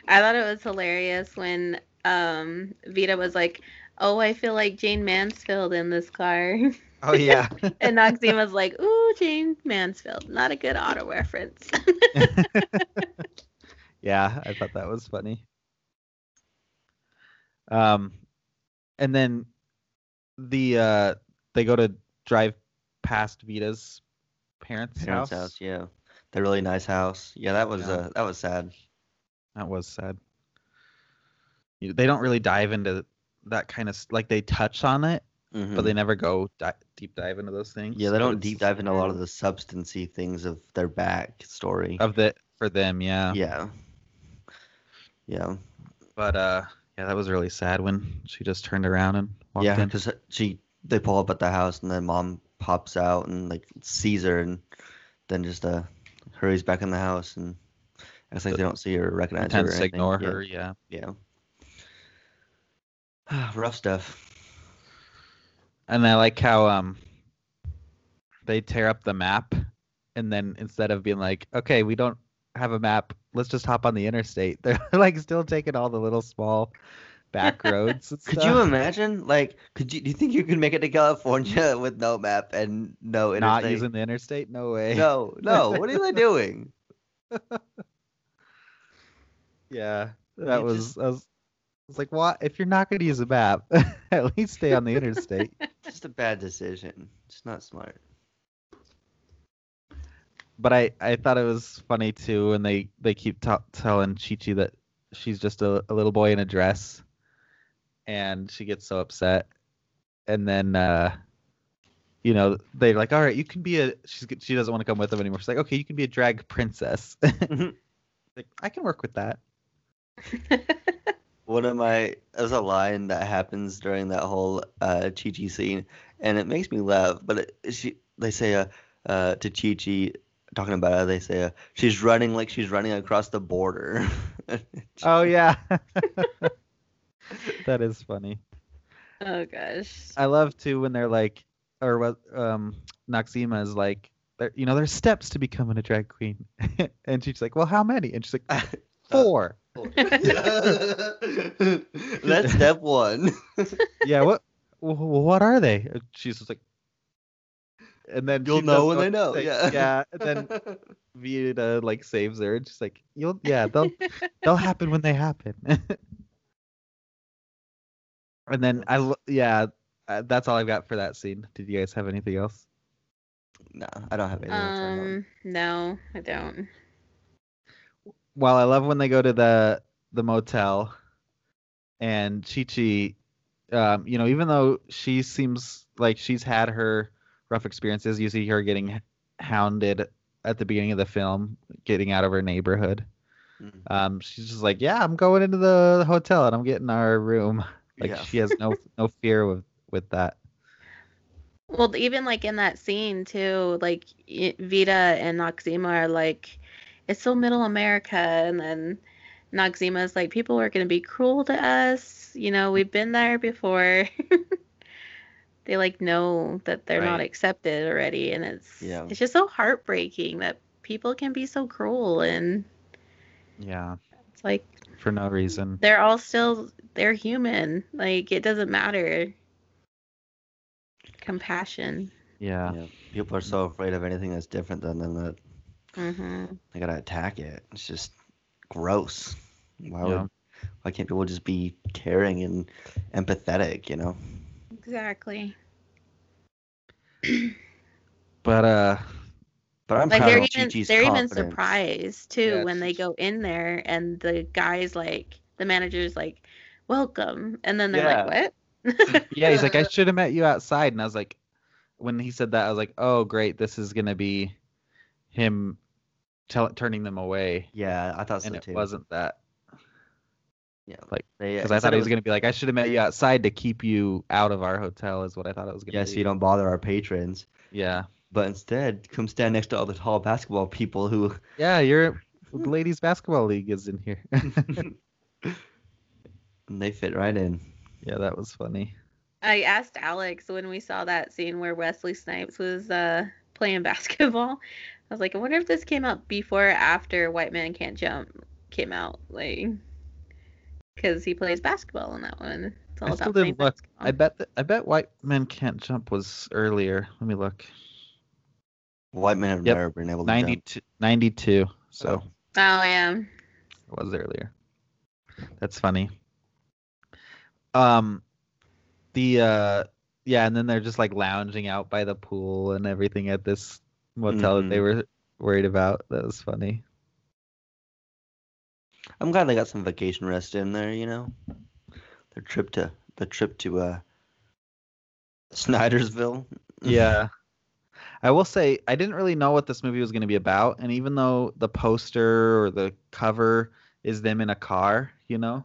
I thought it was hilarious when um Vida was like, "Oh, I feel like Jayne Mansfield in this car," Oh yeah. and Noxeema's like, "Ooh, Jayne Mansfield, not a good auto reference." yeah, I thought that was funny. Um, and then the uh they go to drive past Vida's parents' Parents' house. house, yeah, the really nice house. Yeah, that was Yeah. uh, that was sad. That was sad. You- They don't really dive into that kind of like they touch on it, Mhm. but they never go di- deep dive into those things. yeah, they don't deep dive into a lot of the substancy things of their back story. of the for them. Yeah. yeah, yeah, But uh, yeah, that was really sad when she just turned around and walked yeah. in. Because she they pull up at the house and then mom pops out and like sees her and then just uh hurries back in the house and acts like they don't see her or recognize her. or ignore Yeah. her. Yeah. Yeah. Rough stuff. And I like how um they tear up the map, and then instead of being like, okay, we don't have a map, let's just hop on the interstate. They're like still taking all the little small back roads. and Could you imagine? Like, could you? Do you think you could make it to California with no map and no interstate? not using the interstate? No way. No, no. What are they doing? Yeah, that You was, just- I was. I was like, what? If you're not going to use a map, at least stay on the interstate. Just a bad decision. It's not smart. But I, I thought it was funny too when they they keep ta telling Chi Chi that she's just a, a little boy in a dress, and she gets so upset, and then uh, you know they're like, all right, you can be a. She's she doesn't want to come with them anymore. She's like, okay, you can be a drag princess. like I can work with that. One of my there's a line that happens during that whole uh, Chi Chi scene, and it makes me laugh. But it, she they say uh, uh, to Chi Chi talking about her, they say uh, she's running like she's running across the border. Oh yeah, that is funny. oh gosh. I love too when they're like, or what, um, Noxeema is like, you know, there's steps to becoming a drag queen, and she's like, well, how many? And she's like, four. That's step one. yeah, what, wh- wh- what are they? She's just like, and then You'll know when what they know. say- Yeah. yeah. And then Vida like saves her, and she's like, you'll, yeah, they'll, they'll happen when they happen. and then I, yeah, uh, that's all I've got for that scene. Did you guys have anything else? no, I don't have anything else right now. Um, no, I don't. well, I love when they go to the the motel, and Chi Chi, um, you know, even though she seems like she's had her rough experiences, you see her getting hounded at the beginning of the film, getting out of her neighborhood. Mhm. Um, she's just like, yeah, I'm going into the hotel and I'm getting our room. Like Yeah. she has no no fear with with that. Well, even like in that scene too, like y- Vida and Noxeema are like, it's so middle America, and then Noxeema's like, people are gonna be cruel to us. You know, we've been there before. they like know that they're not accepted already, and it's Yeah. it's just so heartbreaking that people can be so cruel, and Yeah, it's like for no reason. they're all still they're human. Like it doesn't matter. Compassion. Yeah. Yeah. People are so afraid of anything that's different than them that mm-hmm. they gotta attack it. It's just gross. Why Yeah. would why can't people just be caring and empathetic, you know? Exactly. But uh, But I'm like proud they're of even Chi-Chi's they're even surprised too Yeah, when they go in there and the guys like the manager's like welcome. And then they're Yeah. like what? Yeah, he's like, I should have met you outside, and I was like, when he said that, I was like, oh great, this is gonna be him tell, turning them away, Yeah, I thought so and it too. wasn't that Yeah, like, they, because I thought it he was gonna be like, I should have met you outside to keep you out of our hotel, is what I thought it was gonna Yeah, be. so you don't bother our patrons. Yeah, But instead, come stand next to all the tall basketball people who yeah, your ladies basketball league is in here. they fit right in. yeah, that was funny. i asked alex when we saw that scene where wesley snipes was uh playing basketball i was like i wonder if this came out before or after white man can't jump came out like because he plays basketball in that one it's all I about still didn't look. basketball. I bet that, I bet White Men Can't Jump was earlier. Let me look. White men have Yep, never been able to jump. 92, 92 so oh yeah it was earlier. That's funny. Um, the uh, yeah, and then they're just like lounging out by the pool and everything at this motel that they Mhm. were worried about. That was funny. I'm glad they got some vacation rest in there, you know. Their trip to the trip to uh Snydersville. Yeah. I will say I didn't really know what this movie was going to be about, and even though the poster or the cover is them in a car, you know,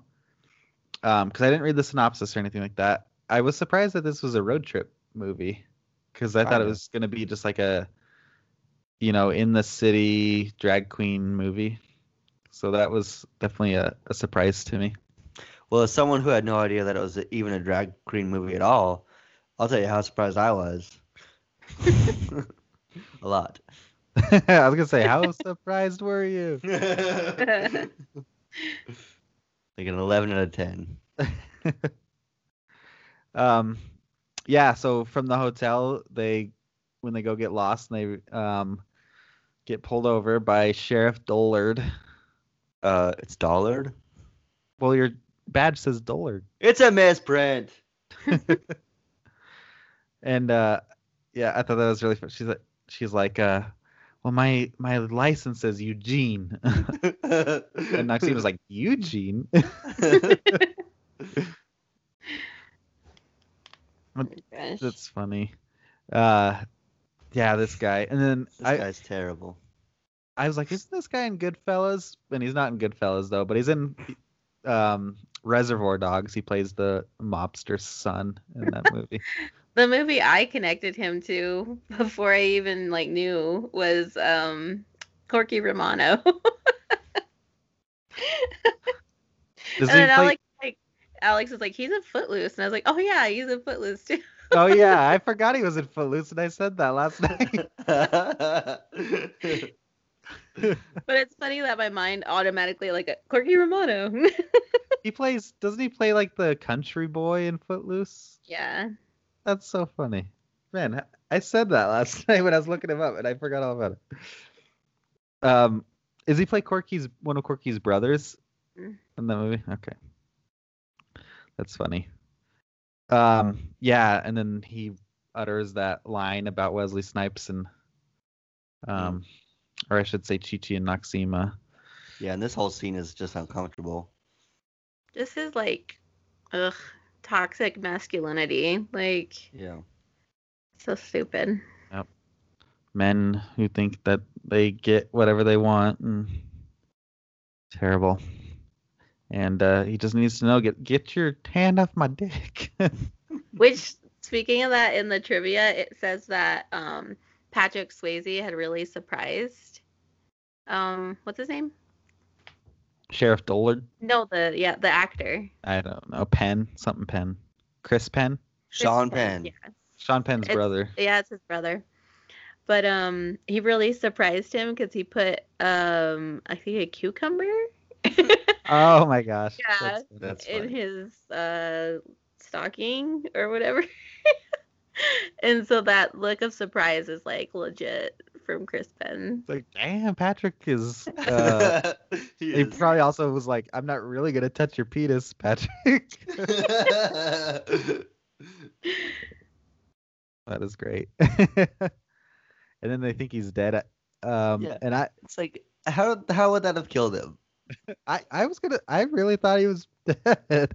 um, because I didn't read the synopsis or anything like that, I was surprised that this was a road trip movie, because I thought it was going to be just like a, you know, in the city drag queen movie. So that was definitely a, a surprise to me. Well, as someone who had no idea that it was even a drag queen movie at all, I'll tell you how surprised I was. a lot. I was gonna say, how surprised were you? like an 11 out of 10. um, yeah. So from the hotel, they when they go get lost, and they um get pulled over by Sheriff Dollard. Uh, it's Dollard. Well, your badge says Dollard, It's a misprint. and uh, yeah, I thought that was really. Fun. She's like, she's like, uh, well, my my license says Eugene, and Maxine was like, Eugene. Gosh. That's funny. Uh, yeah, this guy, and then this I. guy's terrible. I was like, isn't this guy in Goodfellas? And he's not in Goodfellas though, but he's in um, Reservoir Dogs. He plays the mobster's son in that movie. the movie I connected him to before I even like knew was um Corky Romano. Does and he then play? Alex like Alex was like, he's in Footloose, and I was like, oh yeah, he's in Footloose too. oh yeah, I forgot he was in Footloose, and I said that last night. But it's funny that my mind automatically like Corky Romano. he plays. Doesn't he play like the country boy in Footloose? yeah. That's so funny, man. I said that last night when I was looking him up, and I forgot all about it. Um, is he play Corky's one of Corky's brothers Mm. in the movie? Okay, that's funny. Um, yeah, and then he utters that line about Wesley Snipes and, um, or I should say Chichi and Noxeema. yeah, and this whole scene is just uncomfortable. This is like ugh toxic masculinity. Like Yeah. so stupid. Yep. Men who think that they get whatever they want and terrible. And uh, he just needs to know get get your hand off my dick. Which, speaking of that, in the trivia, it says that um, Patrick Swayze had really surprised. Um, what's his name? Sheriff Dollard. No, the yeah, the actor. I don't know. Penn, something Penn. Chris Penn. Sean Chris Penn. Yeah, Sean Penn's It's- brother. yeah, it's his brother. But um, he really surprised him because he put um, I think a cucumber Oh my gosh. Yeah. That's. That's in his uh stocking or whatever. and so that look of surprise is like legit from Chris Penn. It's like, damn, Patrick is. Uh, he he is. probably also was like, I'm not really gonna touch your penis, Patrick. that is great. and then they think he's dead. Um, Yeah. and I, it's like how how would that have killed him? I, I was gonna, I really thought he was dead.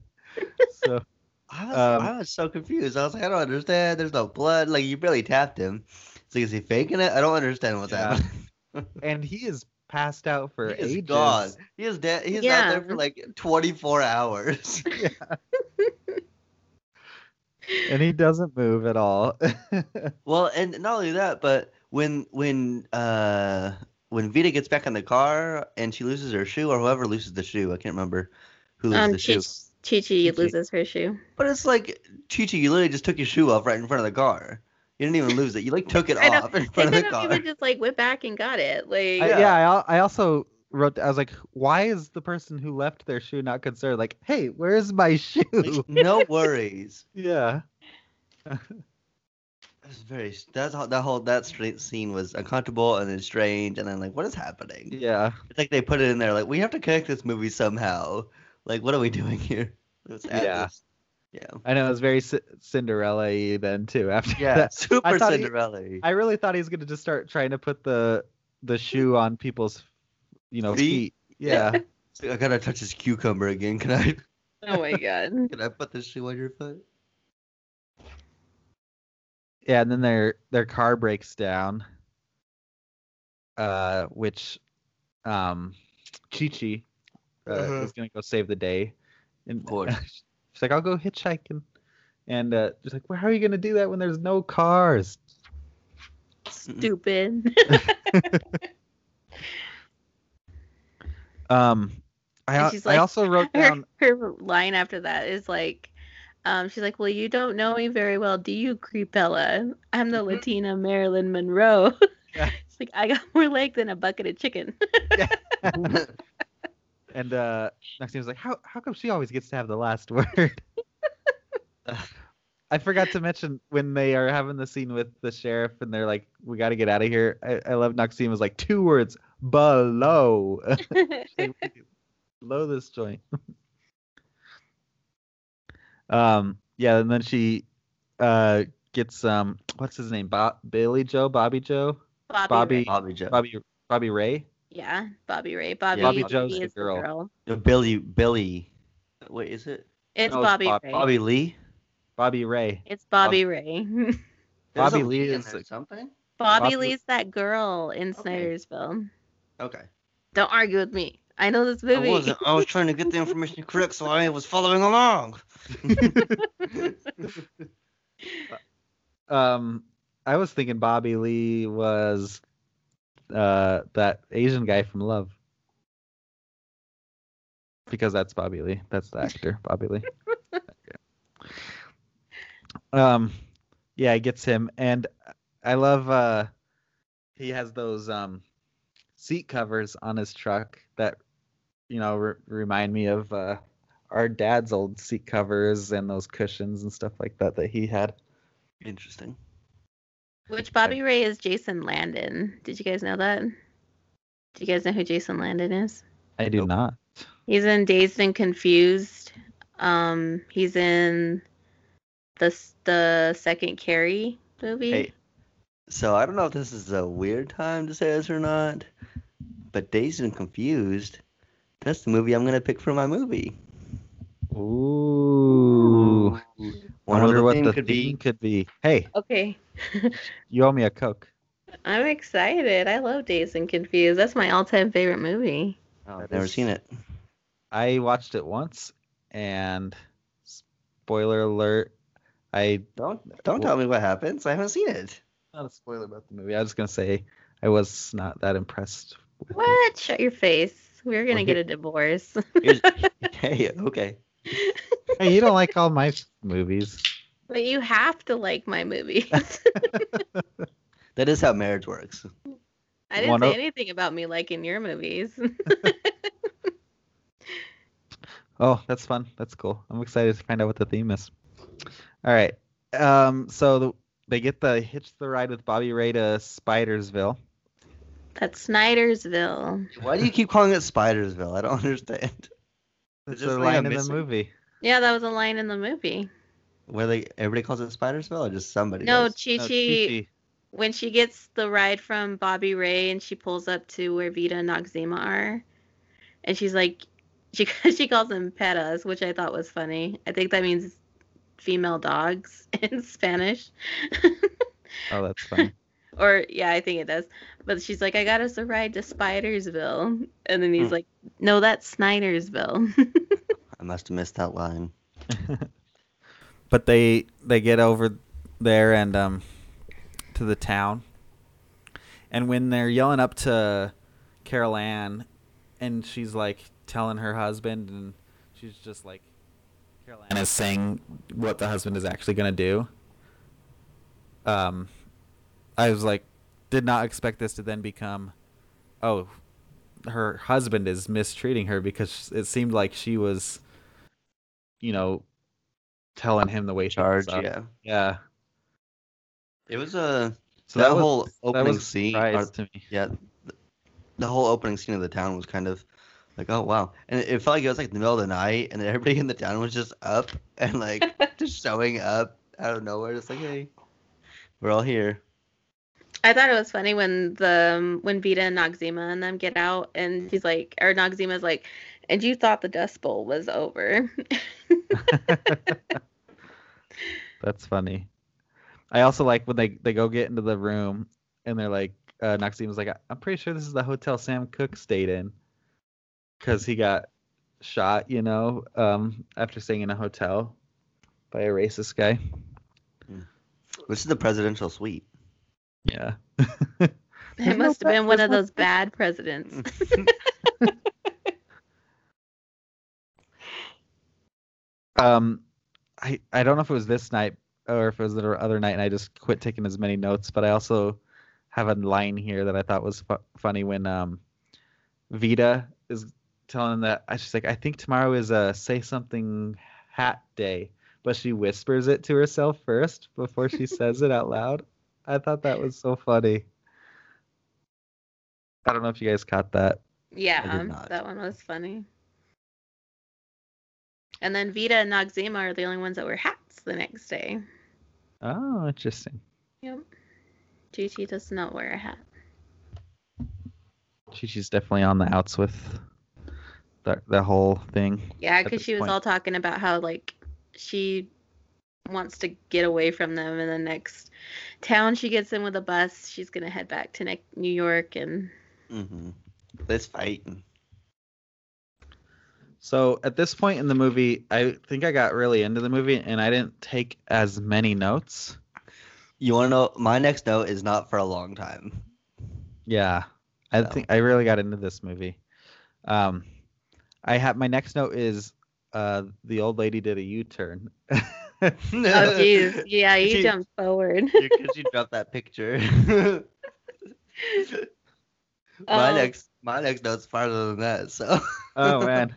so I was Um, I was so confused. I was like, I don't understand. There's no blood. Like you barely tapped him. It's like, is he faking it? I don't understand what's Yeah. happening. and he is passed out for He is ages. gone. He is dead. He's out Yeah. there for like 24 hours. and he doesn't move at all. well, and not only that, but when when uh when Vida gets back in the car and she loses her shoe, or whoever loses the shoe, I can't remember who loses Um, the shoe. Chi Chi Chi-Chi. loses her shoe. But it's like Chi Chi, you literally just took your shoe off right in front of the car. You didn't even lose it. You like took it off in They front of the have car. even just like went back and got it. Like I- Yeah. yeah, I, I also wrote. I was like, why is the person who left their shoe not concerned? Like, hey, where's my shoe? Like, no worries. yeah. It's very that's how that whole that straight scene was uncomfortable and then strange and then like what is happening? Yeah. It's like they put it in there like we have to connect this movie somehow. Like what are we doing here? Let's Yeah. this. Yeah. I know it was very C- Cinderella y then too. After Yeah. that, Super thought he- Cinderella. I really thought he was gonna just start trying to put the the shoe on people's, you know, Feet? feet. Yeah. I gotta touch this cucumber again. Can I oh my god. can I put this shoe on your foot? yeah, and then their their car breaks down. Uh, which, um, Chi Chi uh, Uh-huh. is gonna go save the day, and Of course. She's like, "I'll go hitchhiking," and uh, she's like, "Well, how are you gonna do that when there's no cars?" Stupid. Um, I And al- she's I also wrote her, down. her line after that is like um, she's like, Well, you don't know me very well, do you, Creepella? I'm the Mm-hmm. Latina Marilyn Monroe. Yeah. It's like I got more leg than a bucket of chicken. and uh Maxine was like, How how come she always gets to have the last word? I forgot to mention when they are having the scene with the sheriff and they're like, We gotta get out of here. I, I love Maxine was like two words below. below this joint. um yeah, and then she uh gets um what's his name? Bob Billy Joe, Bobby Joe? Bobby. Bobby- Ray. Bobby Joe. Bobby Bobby Ray? Yeah, Bobby Ray. Bobby. Bobby Joe's Ray the girl. Uh, Billy. Billy. Wait, is it It's No, it's Bobby Bob- Ray. Bobby Lee? Bobby Ray. It's Bobby Ray. Bobby a Lee is there something. Bobby Bobby- Lee's that girl in Okay. Snydersville. Okay. Don't argue with me. I know this movie. I wasn't. I was trying to get the information correct, so I was following along. Um, I was thinking Bobby Lee was uh that Asian guy from Love. Because that's Bobby Lee. That's the actor, Bobby Lee. Okay. Um, yeah, it gets him, and I love uh he has those um seat covers on his truck that you know re- remind me of uh our dad's old seat covers and those cushions and stuff like that that he had. Interesting. Which Bobby Ray is Jason London. Did you guys know that? Do you guys know who Jason London is? I do not. He's in Dazed and Confused. Um, he's in the the second Carrie movie. Hey, so I don't know if this is a weird time to say this or not, but Dazed and Confused, that's the movie I'm gonna pick for my movie. Ooh. One I wonder the what theme the could theme be. could be. Hey, Okay. you owe me a Coke. I'm excited. I love Dazed and Confused. That's my all-time favorite movie. Oh, I've never seen it. I watched it once, and spoiler alert, I Don't don't tell me what happens. I haven't seen it. not a spoiler about the movie. I was just gonna say I was not that impressed. With it. What? Shut your face. We're gonna Well, get a divorce. Hey, okay. Hey, you don't like all my movies. but you have to like my movies. That is how marriage works. I didn't One say of- anything about me liking your movies. Oh, that's fun. That's cool. I'm excited to find out what the theme is. All right. Um. So the, they get the hitch the ride with Bobby Ray to Spidersville. That's Snydersville. Why do you keep calling it Spidersville? I don't understand. It's just a line in the movie. Yeah, that was a line in the movie. Where they everybody calls it Spidersville or just somebody? No, does? Chi No, Chi, when she gets the ride from Bobby Ray and she pulls up to where Vida and Noxeema are, and she's like, she she calls them petas, which I thought was funny. I think that means female dogs in Spanish. Oh, that's funny. Or yeah, I think it does. But she's like, I got us a ride to Spidersville, and then he's Hmm. like, No, that's Snydersville. I must have missed that line. but they they get over there and um to the town and when they're yelling up to carol ann and she's like telling her husband and she's just like carol ann is saying what the husband is actually going to do um i was like did not expect this to then become oh her husband is mistreating her because it seemed like she was you know telling him the way she Charge, yeah. Yeah. It was a So that, that was- whole that opening was scene. or- to me. yeah, the, the whole opening scene of the town was kind of like, oh wow, and it, it felt like it was like the middle of the night, and then everybody in the town was just up and like just showing up out of nowhere, just like, hey, we're all here. I thought it was funny when the um, when Vida and Noxeema and them get out, and he's like, or Noxeema's like, and you thought the Dust Bowl was over. That's funny. I also like when they, they go get into the room and they're like, uh, Noxeema's like, I'm pretty sure this is the hotel Sam Cooke stayed in. Because he got shot, you know, um, after staying in a hotel by a racist guy. This is the presidential suite. Yeah. it There's no must have been one of those bad presidents. um, I I don't know if it was this night or if it was the other night, and I just quit taking as many notes. But I also have a line here that I thought was fu- funny when um, Vida is telling that I she's like, I think tomorrow is a say something hat day, but she whispers it to herself first before she says it out loud. I thought that was so funny. I don't know if you guys caught that. Yeah, um, that one was funny. And then Vida and Noxeema are the only ones that wear hats the next day. Oh, interesting. Yep. Chi Chi does not wear a hat. She's definitely on the outs with that the whole thing. Yeah, because she was point. all talking about how like she wants to get away from them in the next town she gets in with a bus. She's gonna head back to ne- New York and Mm-hmm. Let's fight. So at this point in the movie, I think I got really into the movie and I didn't take as many notes. You want to know? My next note is not for a long time. Yeah, I So. think I really got into this movie. Um, I have my next note is uh, the old lady did a U-turn. oh jeez, yeah, you She- jumped forward. Because you dropped that picture. my Oh. next, my next note's farther than that. So. oh man.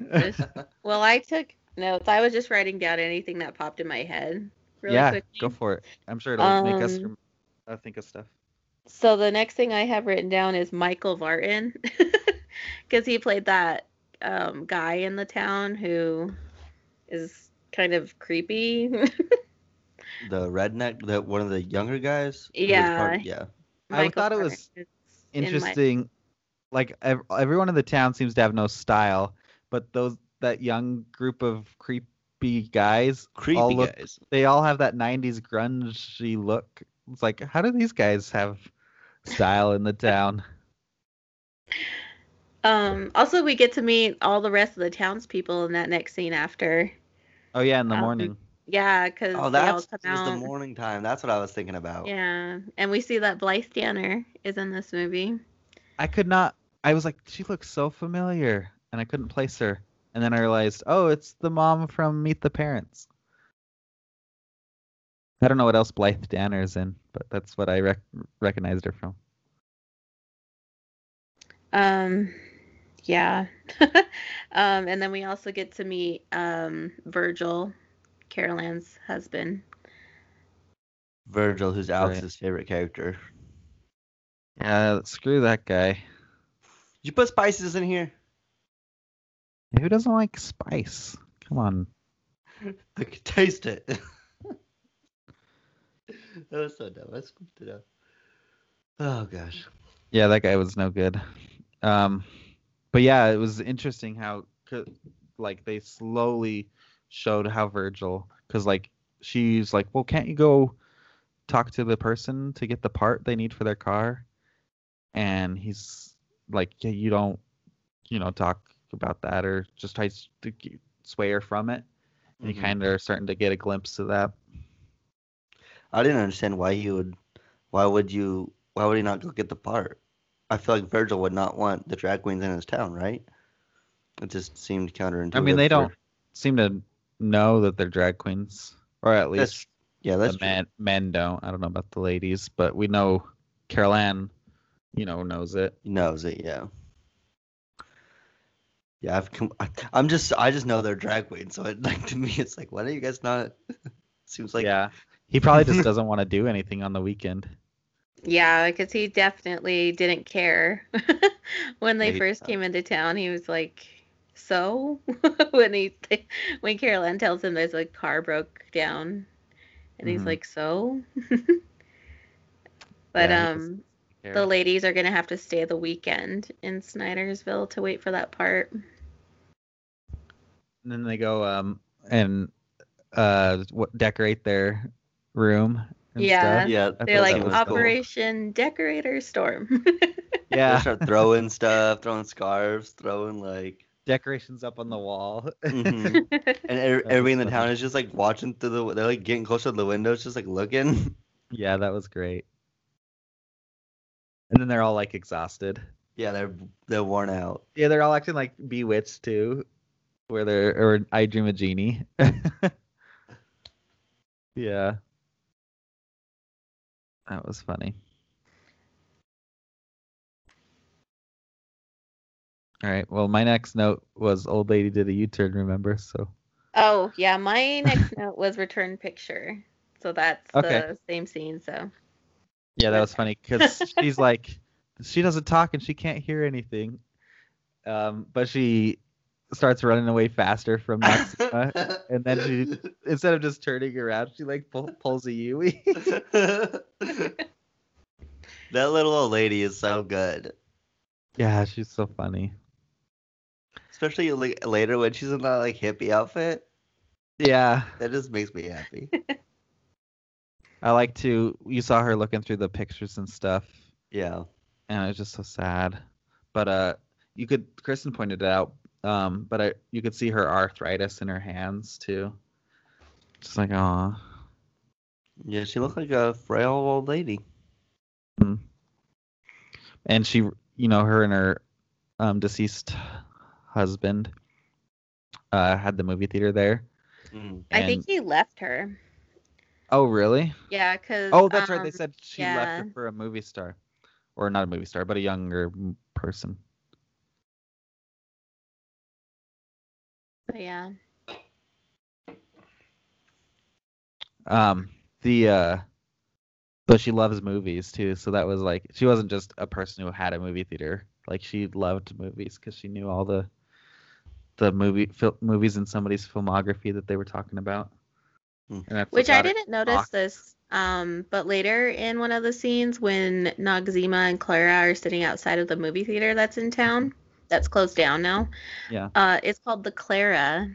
Well, I took notes. I was just writing down anything that popped in my head. Really yeah, quickly. go for it. I'm sure it'll make us Um, uh, think of stuff. So the next thing I have written down is Michael Vartan, because he played that um, guy in the town who is kind of creepy. the redneck, the one of the younger guys. Yeah. part- yeah. I Michael thought it was Vartan is in my- Interesting. Like ev- everyone in the town seems to have no style, but those that young group of creepy guys Creepy all look guys. they all have that 90s grungy look. It's like, how do these guys have style in the town? Um, also, we get to meet all the rest of the townspeople in that next scene after. Oh yeah, in the Um, morning. Yeah, because Oh, they all that's come just the morning time. That's what I was thinking about. Yeah, and we see that Blythe Danner is in this movie. I could not. I was like, she looks so familiar, and I couldn't place her. And then I realized, oh, it's the mom from Meet the Parents. I don't know what else Blythe Danner's in, but that's what I rec- recognized her from. Um, yeah. um, and then we also get to meet um Virgil, Carol Ann's husband. Virgil, who's Right. Alex's favorite character. Yeah, screw that guy. Did you put spices in here? Who doesn't like spice? Come on. I could taste it. that was so dumb. I scooped it up. Oh gosh. Yeah, that guy was no good. Um, but yeah, it was interesting how, like, they slowly showed how Virgil, because like she's like, well, can't you go talk to the person to get the part they need for their car? And he's like, yeah, you don't, you know, talk about that or just tries to sway her from it. And Mhm. you kind of are starting to get a glimpse of that. I didn't understand why you would. Why would you? Why would he not go get the part? I feel like Virgil would not want the drag queens in his town, right? It just seemed counterintuitive. I mean, they for- don't seem to know that they're drag queens, or at least That's, yeah, that's the men men don't. I don't know about the ladies, but we know Carol Ann, you know, knows it. Knows it, yeah. Yeah, I've come, I, I'm just I just know they're drag queens, so it like to me it's like why are you guys not? Seems like yeah. He probably just doesn't want to do anything on the weekend. Yeah, because he definitely didn't care when they he- first came into town. He was like, "So," when he when Carol Ann tells him there's a car broke down, and he's Mhm. like, "So." but Yeah, um, the ladies are gonna have to stay the weekend in Snydersville to wait for that part. And then they go um and uh decorate their room. And Yeah. Stuff. yeah, I They're like that was cool. Operation Decorator Storm. they Yeah. start throwing stuff, throwing scarves, throwing like, Decorations up on the wall. mhm. and er- everybody in the town is just like watching through the. They're like getting closer to the windows, just like looking. yeah, that was great. And then they're all like exhausted. yeah, they're they're worn out. Yeah, they're all acting like bewitched too, where they're or I Dream a Jeannie. yeah, that was funny. All right. Well, my next note was old lady did a U turn, remember? So. Oh yeah, my next note was return picture. So that's okay. the same scene. So. Yeah, that was funny because she's like, she doesn't talk and she can't hear anything, um, but she starts running away faster from Noxeema, and then she instead of just turning around, she like pull, pulls a Yui. that little old lady is so good. yeah, she's so funny. Especially like later when she's in that like hippie outfit. Yeah, That just makes me happy. I like to. You saw her looking through the pictures and stuff, Yeah. and it was just so sad. But uh, you could. Kristen pointed it out. Um, but I, you could see her arthritis in her hands too. Just like, aw. Yeah, she looked like a frail old lady. and she you know her and her um deceased husband uh had the movie theater there Mm. I and- think he left her. oh really Yeah, cause oh that's right they um, said she left her for a movie star or not a movie star but a younger person but yeah. um the uh but she loves movies too so that was like she wasn't just a person who had a movie theater like she loved movies because she knew all the the movie fil- movies in somebody's filmography that they were talking about Hmm. and that's Which I didn't notice talk. this. Um, but later in one of the scenes when Noxeema and Clara are sitting outside of the movie theater that's in town, that's closed down now. Yeah. Uh, it's called the Clara,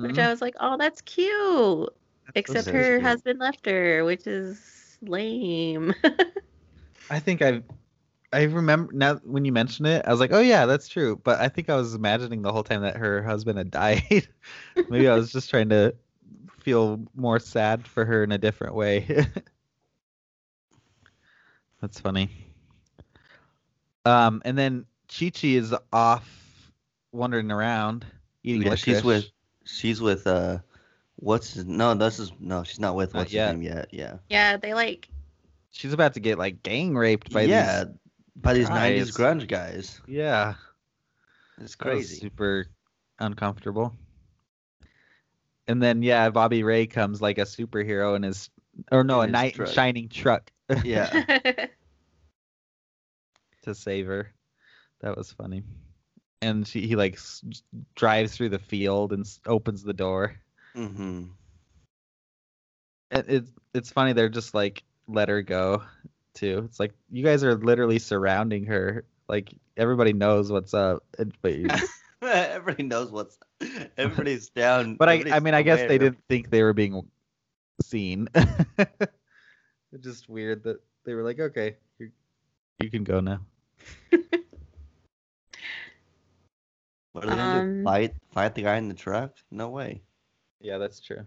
which Hmm. I was like, oh, that's cute. Except her cute. husband left her, which is lame. I think I I remember now when you mentioned it, I was like, oh yeah, that's true. But I think I was imagining the whole time that her husband had died. Maybe I was just trying to feel more sad for her in a different way. that's funny. Um, and then Chi Chi is off wandering around eating Yeah, she's with she's with uh what's his no this is no she's not with Not what's yet. his name yet yeah yeah, they like She's about to get like gang raped by yeah these. by these 90s grunge guys Yeah. it's crazy super uncomfortable. And then yeah, Bobby Ray comes like a superhero in his or no, In a his knight truck. shining truck yeah to save her. That was funny. And she he like s- drives through the field and s- opens the door. mm-hmm It, it's it's funny they're just like let her go too. It's like you guys are literally surrounding her. Like everybody knows what's up, and- but you, everybody knows what's everybody's down But I, I mean, I guess they didn't think they were being seen. it's just weird that they were like, okay, you you can go now. What are they gonna do Um, fight fight the guy in the truck no way Yeah, that's true.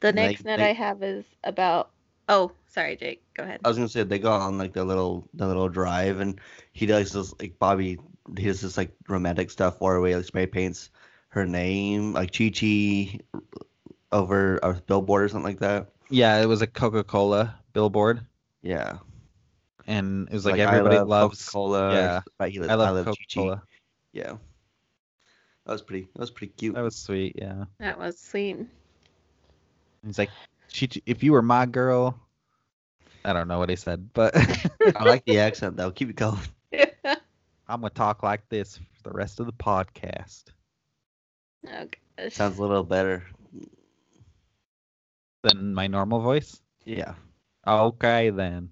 the And they- next note they- I have is about. Oh, sorry, Jake. Go ahead. I was gonna say they go on like the little the little drive and he does this like Bobby he does this like romantic stuff where he like spray paints her name like Chi Chi over a billboard or something like that. Yeah, it was a Coca Cola billboard, Yeah, and it was like, I everybody love loves. Coca-Cola. yeah. right. He, I love Coca Chi-Chi. Cola. Yeah, that was pretty. That was pretty cute. That was sweet. Yeah. That was sweet. He's like, she, if you were my girl, I don't know what he said, but I like the accent though. Keep it going. I'm gonna talk like this for the rest of the podcast. Oh gosh. Sounds a little better. Than my normal voice. Yeah. Okay then.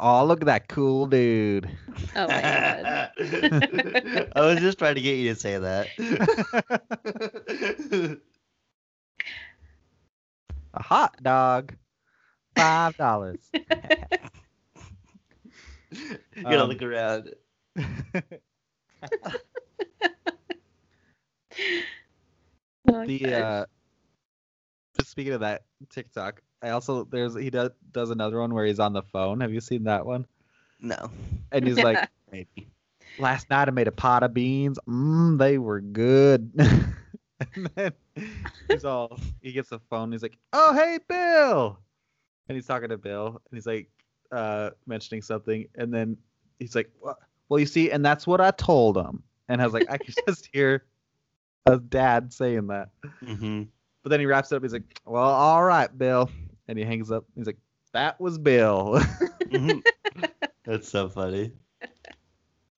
Oh, look at that cool dude. Oh my god. I was just trying to get you to say that. A hot dog. Five dollars. you gotta Um, look around. Oh, the gosh. uh just speaking of that TikTok, I also there's he does does another one where he's on the phone. Have you seen that one? No. And he's like, Maybe. last night I made a pot of beans. Mmm, they were good. and then he's all he gets the phone. He's like, oh hey Bill, and he's talking to Bill, and he's like uh mentioning something, and then he's like, what well, you see, and that's what I told him. And I was like, I could just hear a dad saying that. hmm But then he wraps it up. He's like, well, all right, Bill. And he hangs up. He's like, that was Bill. hmm That's so funny.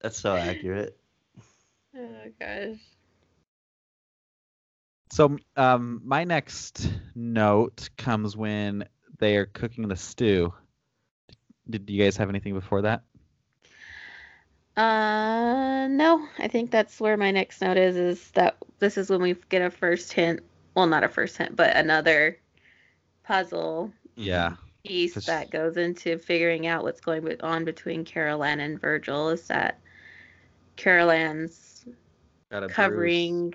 That's so accurate. Oh gosh. so, um, my next note comes when they are cooking the stew. Did you guys have anything before that? Uh, no, I think that's where my next note is. Is that this is when we get a first hint. Well, not a first hint, but another puzzle Yeah. piece Cause- that goes into figuring out what's going on between Carol Ann and Virgil. Is that Carol Ann's Got a bruise. covering?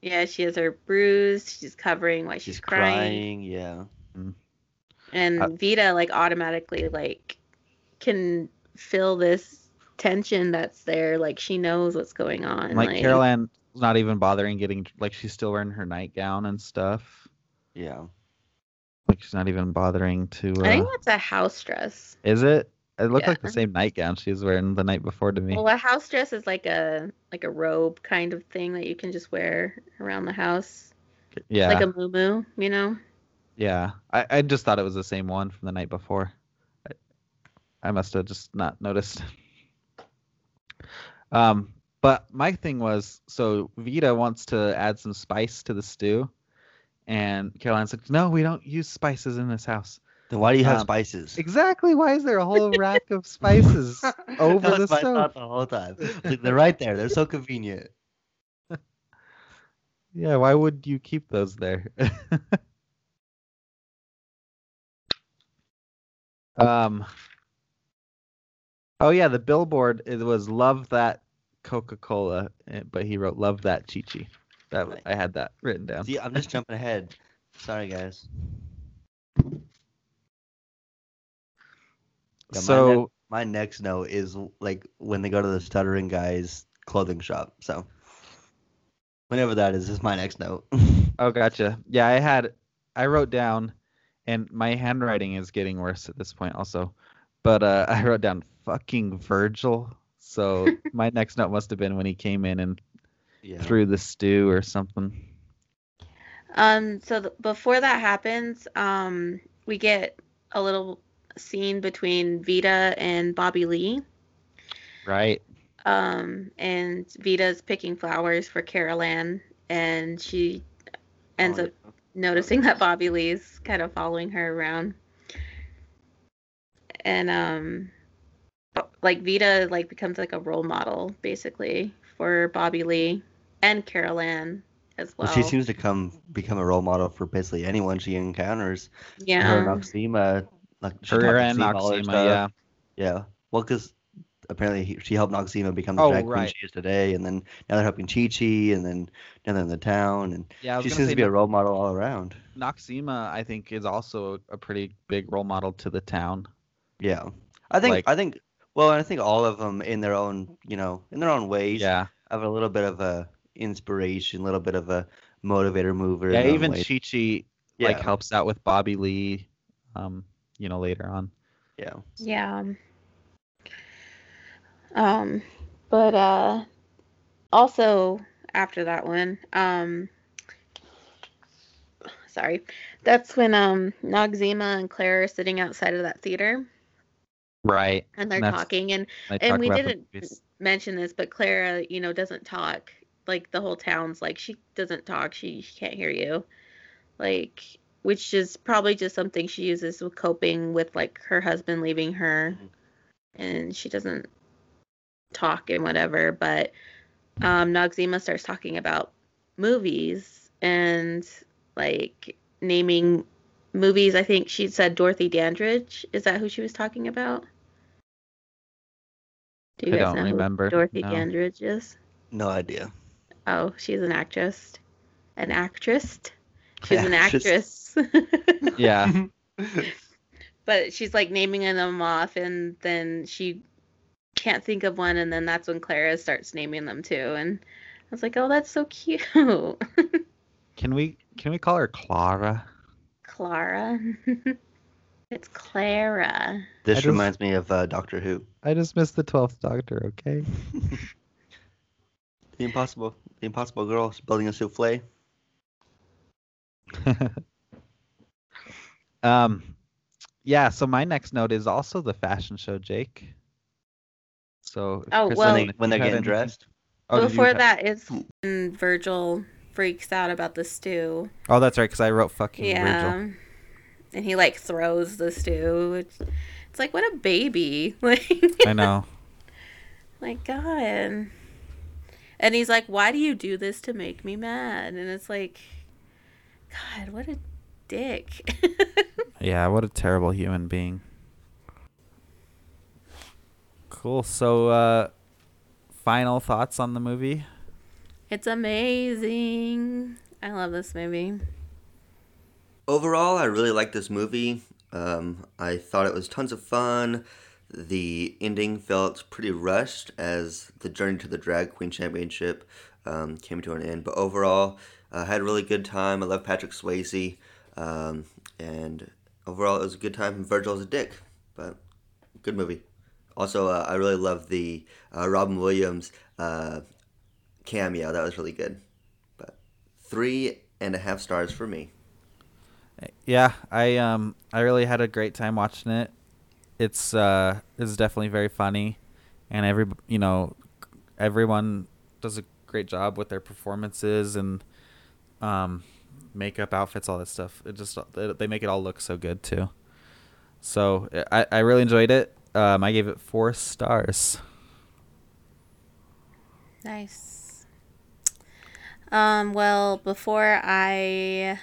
Yeah, she has her bruise. She's covering why she's, She's crying. crying. Yeah. and Uh, Vida like automatically like can feel this tension that's there. Like she knows what's going on. Like, Carol Ann's not even bothering getting, like, she's still wearing her nightgown and stuff. Yeah. Like, she's not even bothering to. Uh, I think that's a house dress. Is it? It looked like the same nightgown she was wearing the night before to me. Well, a house dress is like a like a robe kind of thing that you can just wear around the house, yeah, like a muumuu, you know. yeah. I, I just thought it was the same one from the night before. I, I must have just not noticed. Um, but my thing was, so Vida wants to add some spice to the stew, and Carol Ann's like, "No, we don't use spices in this house." Then why do you have Um, spices? Exactly. Why is there a whole rack of spices over that the my stove? thought the whole time. Like, they're right there. They're so convenient. Yeah, why would you keep those there? um Oh yeah, the billboard it was love that Coca-Cola, eh, but he wrote love that Chi-Chi. That Right. I had that written down. See, I'm just jumping ahead. Sorry, guys. Yeah, my so My next note is like when they go to the stuttering guy's clothing shop. So whenever that is, is my next note. oh gotcha. Yeah, I had I wrote down and my handwriting is getting worse at this point also. But uh I wrote down fucking Virgil. So my next note must have been when he came in and yeah. threw the stew or something. Um, so th- before that happens, um, we get a little scene between Vida and Bobby Lee. Right. Um, and Vida's picking flowers for Carol Ann, and she ends Oh, up noticing that Bobby Lee's kind of following her around. And um like Vida like becomes like a role model basically for Bobby Lee and Carol Ann as well. Well, she seems to come become a role model for basically anyone she encounters. Her yeah. and Noxeema, like Her and Noxeema all her Noxeema, stuff. yeah. Yeah. Well, because apparently he, she helped Noxeema become the Oh, drag queen right. she is today, and then now they're helping Chi Chi, and then now they're in the town, and Yeah, she seems to be a role model all around. Noxeema, I think, is also a pretty big role model to the town. Yeah. I think Like- I think well, I think all of them in their own, you know, in their own ways Yeah. have a little bit of a inspiration, a little bit of a motivator mover. Yeah, even way. Chi Chi yeah. like helps out with Bobby Lee, um, you know, later on. yeah. Yeah. Um, but uh, also after that one, um, sorry, that's when um Noxeema and Claire are sitting outside of that theater Right. and they're That's- talking, and and talk we didn't mention this, but Clara, you know, doesn't talk. Like the whole town's like she doesn't talk. She, she can't hear you. Like which is probably just something she uses with coping with like her husband leaving her Mhm. and she doesn't talk and whatever, but um Noxeema starts talking about movies and like naming movies. I think she said Dorothy Dandridge. Is that who she was talking about? Do you I guys don't know who remember, Dorothy no. Dandridge is? No idea. Oh, she's an actress. An actress? She's an Actress. actress. Yeah. but she's like naming them off and then she can't think of one and then that's when Clara starts naming them too and I was like, "Oh, that's so cute." Can we can we call her Clara? Clara. It's Clara. This just- reminds me of uh, Doctor Who. I just missed the twelfth Doctor. Okay. The impossible, the impossible girl is building a souffle. um, yeah. So my next note is also the fashion show, Jake. So. Oh, Kristen, well- when they when they're getting dressed. Oh, Before have- that is when Virgil freaks out about the stew. Oh, that's right. Because I wrote fucking Yeah. Virgil. And he like throws the stew. It's, it's like what a baby. Like I know. like God. And he's like, "Why do you do this to make me mad?" And it's like, God, what a dick. Yeah, what a terrible human being. Cool. So, uh, final thoughts on the movie? it's amazing. I love this movie. Overall, I really liked this movie. Um, I thought it was tons of fun. The ending felt pretty rushed as the journey to the Drag Queen Championship um, came to an end. But overall, I had a really good time. I love Patrick Swayze. Um, and overall, it was a good time. Virgil's a dick, but good movie. Also, uh, I really love the uh, Robin Williams uh, cameo. That was really good. But three and a half stars for me. Yeah, I um I really had a great time watching it. It's uh it's definitely very funny, and every you know everyone does a great job with their performances and um makeup, outfits, all that stuff. It just they make it all look so good too. So I I really enjoyed it. Um, I gave it four stars. Nice. Um, well, before I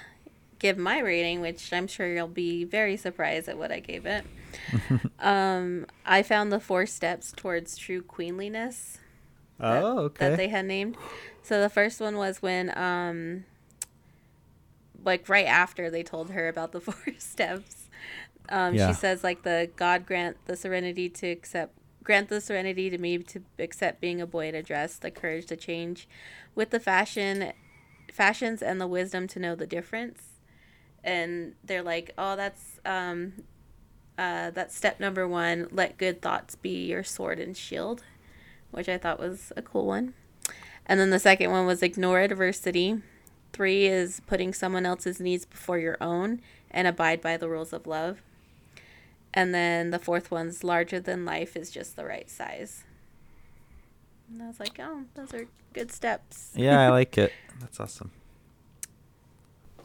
give my rating, which I'm sure you'll be very surprised at what I gave it, um, I found the four steps towards true queenliness that, oh, okay. that they had named. So the first one was when, um, like right after they told her about the four steps, um, Yeah. she says like the God grant the serenity to accept, grant the serenity to me to accept being a boy in a dress, the courage to change, with the fashion, fashions and the wisdom to know the difference. And they're like, oh, that's um, uh, that's step number one. Let good thoughts be your sword and shield, which I thought was a cool one. And then the second one was ignore adversity. Three is putting someone else's needs before your own and abide by the rules of love. And then the fourth one's larger than life is just the right size. And I was like, oh, those are good steps. yeah, I like it. That's awesome.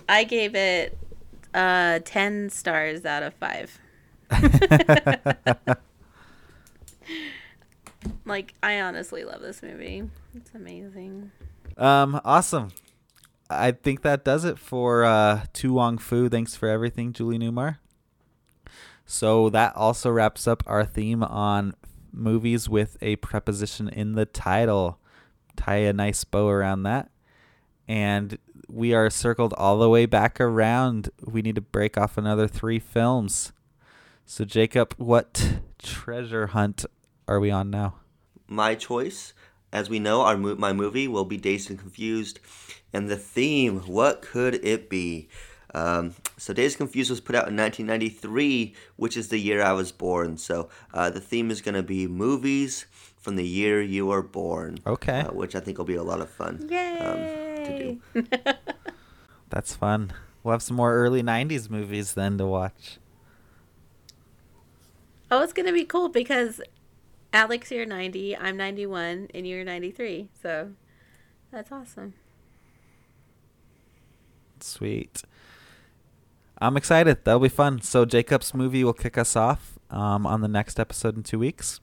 I gave it uh, 10 stars out of 5. Like, I honestly love this movie. It's amazing. Um, awesome. I think that does it for uh, To Wong Foo. Thanks for everything, Julie Newmar. So that also wraps up our theme on movies with a preposition in the title. Tie a nice bow around that. And we are circled all the way back around. We need to break off another three films. So, Jacob, what treasure hunt are we on now? my choice. As we know, our my movie will be Dazed and Confused, and the theme, what could it be? Um, so Dazed and Confused was put out in 1993, which is the year I was born. So uh, the theme is going to be movies from the year you were born. Okay. uh, which I think will be a lot of fun. Yay! do. That's fun. We'll have some more early 90s movies then to watch. Oh, it's to be cool because Alex, you're 90, I'm 91, and you're 93. So that's awesome. Sweet. I'm excited. That'll be fun. So Jacob's movie will kick us off um, on the next episode in two weeks.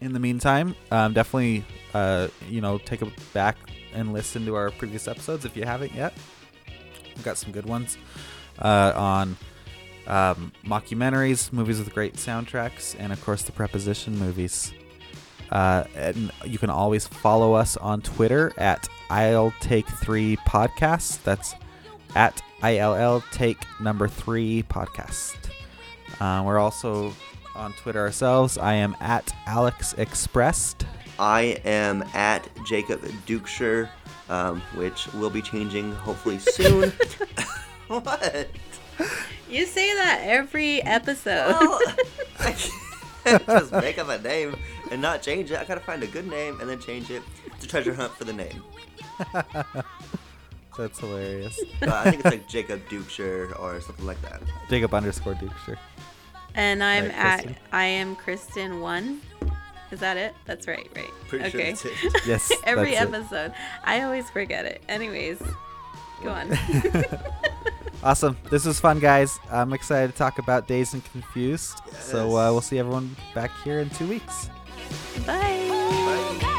In the meantime, um, definitely, uh, you know, take a back and listen to our previous episodes if you haven't yet. We've got some good ones uh, on um, mockumentaries, movies with great soundtracks, and of course the preposition movies. Uh, and you can always follow us on Twitter at I'll Take Three Podcast. That's at ILL Take Number Three Podcast. Uh, we're also on Twitter ourselves. I am at Alex Expressed. I am at Jacob Dukeshire, um, which will be changing hopefully soon. what? You say that every episode. Well, I can't just make up a name and not change it. I gotta find a good name and then change it to treasure hunt for the name. That's hilarious. Uh, I think it's like Jacob Dukeshire or something like that. Jacob underscore Dukeshire. and I'm Right, at Kristen? I am Kristen one. Is that it? That's right, right. Pretty okay. sure that's it. Yes, Every that's it. episode. I always forget it. Anyways, go on. Awesome. This was fun, guys. I'm excited to talk about Dazed and Confused. Yes. So uh, we'll see everyone back here in two weeks. Bye. Bye.